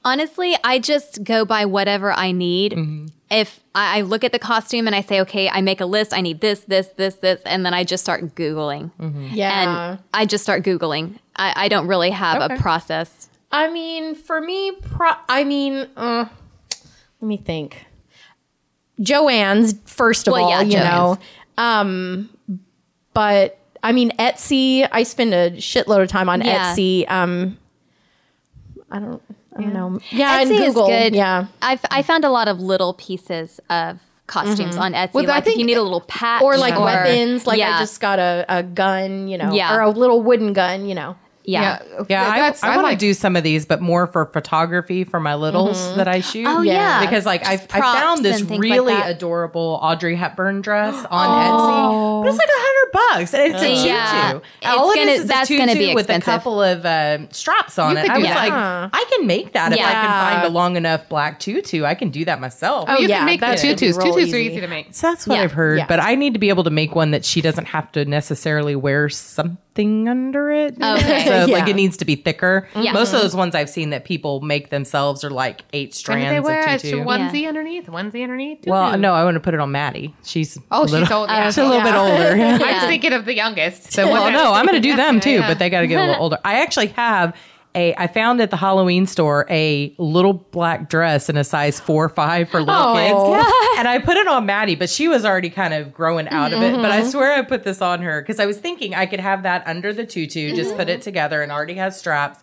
Honestly, I just go by whatever I need. Mm-hmm. If I, I look at the costume and I say, okay, I make a list, I need this, this, this, this, and then I just start Googling. Mm-hmm. Yeah. And I just start Googling. I, I don't really have Okay. a process. I mean, for me, pro- I mean, uh, let me think. JoAnn's first of Well, all, yeah, you JoAnn's. know. Um, but I mean, Etsy. I spend a shitload of time on Yeah. Etsy. Um, I don't. I don't know. Yeah, Etsy Google. is good. Yeah. I've, I found a lot of little pieces of costumes on Etsy. Well, I like if think- you need a little patch Or like weapons. Like yeah, I just got a, a gun, you know, Yeah. or a little wooden gun, you know. Yeah. Yeah, I, that's I, want like to do some of these, but more for photography for my littles that I shoot. Oh, yeah. because like I, Just I found this and things like really adorable Audrey Hepburn dress on Etsy, but it's like a hundred bucks, and it's a tutu. Yeah. All It's it gonna- is is a that's gonna be tutu with a couple of um, straps on You it. could I was that. like, I can make that if I can find a long enough black tutu. I can do that myself. Oh, you yeah, can make the that should be tutus. real Tutus are easy. easy to make. So that's what Yeah. I've heard, but I need to be able to make one that she doesn't have to necessarily wear something under it. Oh, okay. so like it needs to be thicker. Yeah. Most of mm-hmm. those ones I've seen that people make themselves are like eight strands they wear of a tutu. onesie underneath, onesie underneath. well, no, I want to put it on Maddie. She's Oh, a she's old. Oh, yeah. she's a little bit older. I was Yeah. thinking of the youngest. So well, no, I'm going to do them too, Yeah. but they got to get a little older. I actually have a. I found at the Halloween store a little black dress in a size four or five for little Oh. kids, and I put it on Maddie, but she was already kind of growing out of it. But I mm-hmm. swear I put this on her because I was thinking I could have that under the tutu, just put it mm-hmm. together, and already has straps.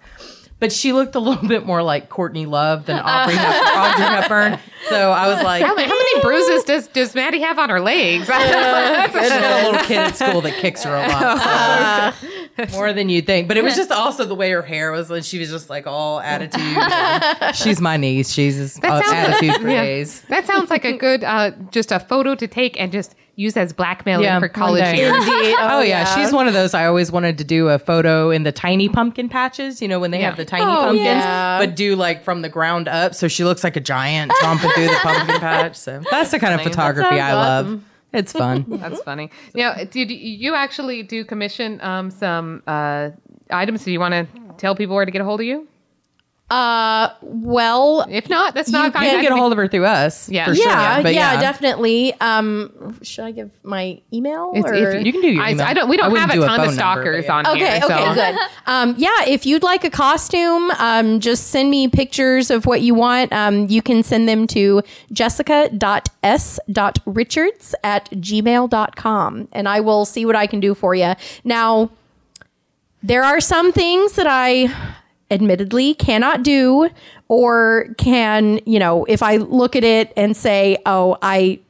But she looked a little bit more like Courtney Love than Audrey, Hep- Audrey Hepburn. So I was like, How, many- how many bruises does does Maddie have on her legs? She's got a little kid at school that kicks her a lot. so. More than you'd think. But it was just also the way her hair was. Like, she was just like all attitude. She's my niece. She's uh, attitude for Yeah. That sounds like a good, uh, just a photo to take and just use as blackmailing Yeah, for one college years. Indeed. Oh, yeah. she's one of those. I always wanted to do a photo in the tiny pumpkin patches, you know, when they Yeah. have the tiny Oh, pumpkins, yeah. but do like from the ground up. So she looks like a giant tromping through the pumpkin patch. So that's the kind of photography I sounds love. It's fun. That's funny. Now, did you actually do commission um, some uh, items? Do you want to tell people where to get a hold of you? Uh, well, If not, that's not. You can get a hold of her through us. Yeah. for yeah, sure. But yeah, definitely. Um, should I give my email? It's, or? if You can do your I, email. I don't. We don't have a do a ton of phone number, stalkers yeah. on Okay, here. okay, so. good. Um, yeah, if you'd like a costume, um, just send me pictures of what you want. Um, you can send them to jessica.s.richards at gmail.com and I will see what I can do for you. Now, there are some things that I admittedly cannot do or can, you know, if I look at it and say, "Oh, I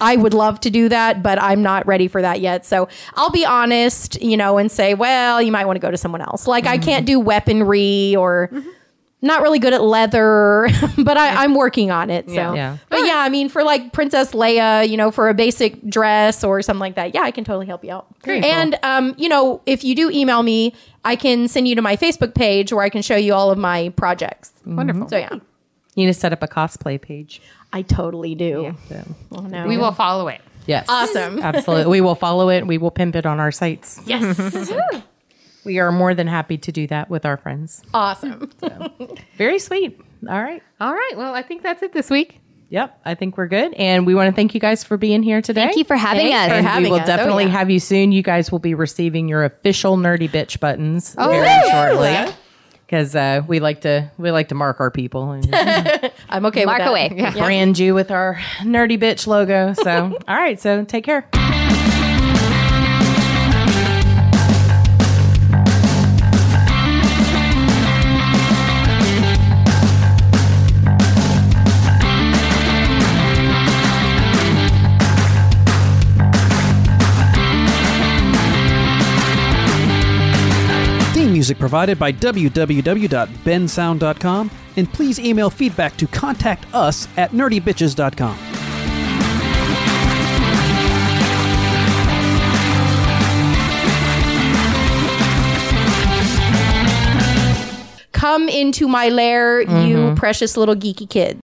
I would love to do that, but I'm not ready for that yet." So, I'll be honest, you know, and say, "Well, you might want to go to someone else." Like I mm-hmm. can't do weaponry or mm-hmm. Not really good at leather, but I, I'm working on it. So, Yeah. but yeah, I mean, for like Princess Leia, you know, for a basic dress or something like that, yeah, I can totally help you out. and um, you know, if you do email me, I can send you to my Facebook page where I can show you all of my projects. Wonderful. So yeah, You need to set up a cosplay page. I totally do. Oh, no. We will follow it. Yes. Awesome. Absolutely. We will follow it. We will pimp it on our sites. Yes. We are more than happy to do that with our friends. awesome. Very sweet. All right. All right. Well, I think that's it this week. Yep. I think we're good. And we want to thank you guys for being here today. Thank you for having Thanks us. for And having we will us. Oh, definitely yeah. have you soon. You guys will be receiving your official nerdy bitch buttons Oh, very shortly. Because uh, we like to we like to mark our people and I'm okay Mark with that. away. brand you with our nerdy bitch logo. So all right, so take care. Music provided by www.bensound.com, and please email feedback to contact us at nerdybitches.com. Come into my lair, you mm-hmm. precious little geeky kid.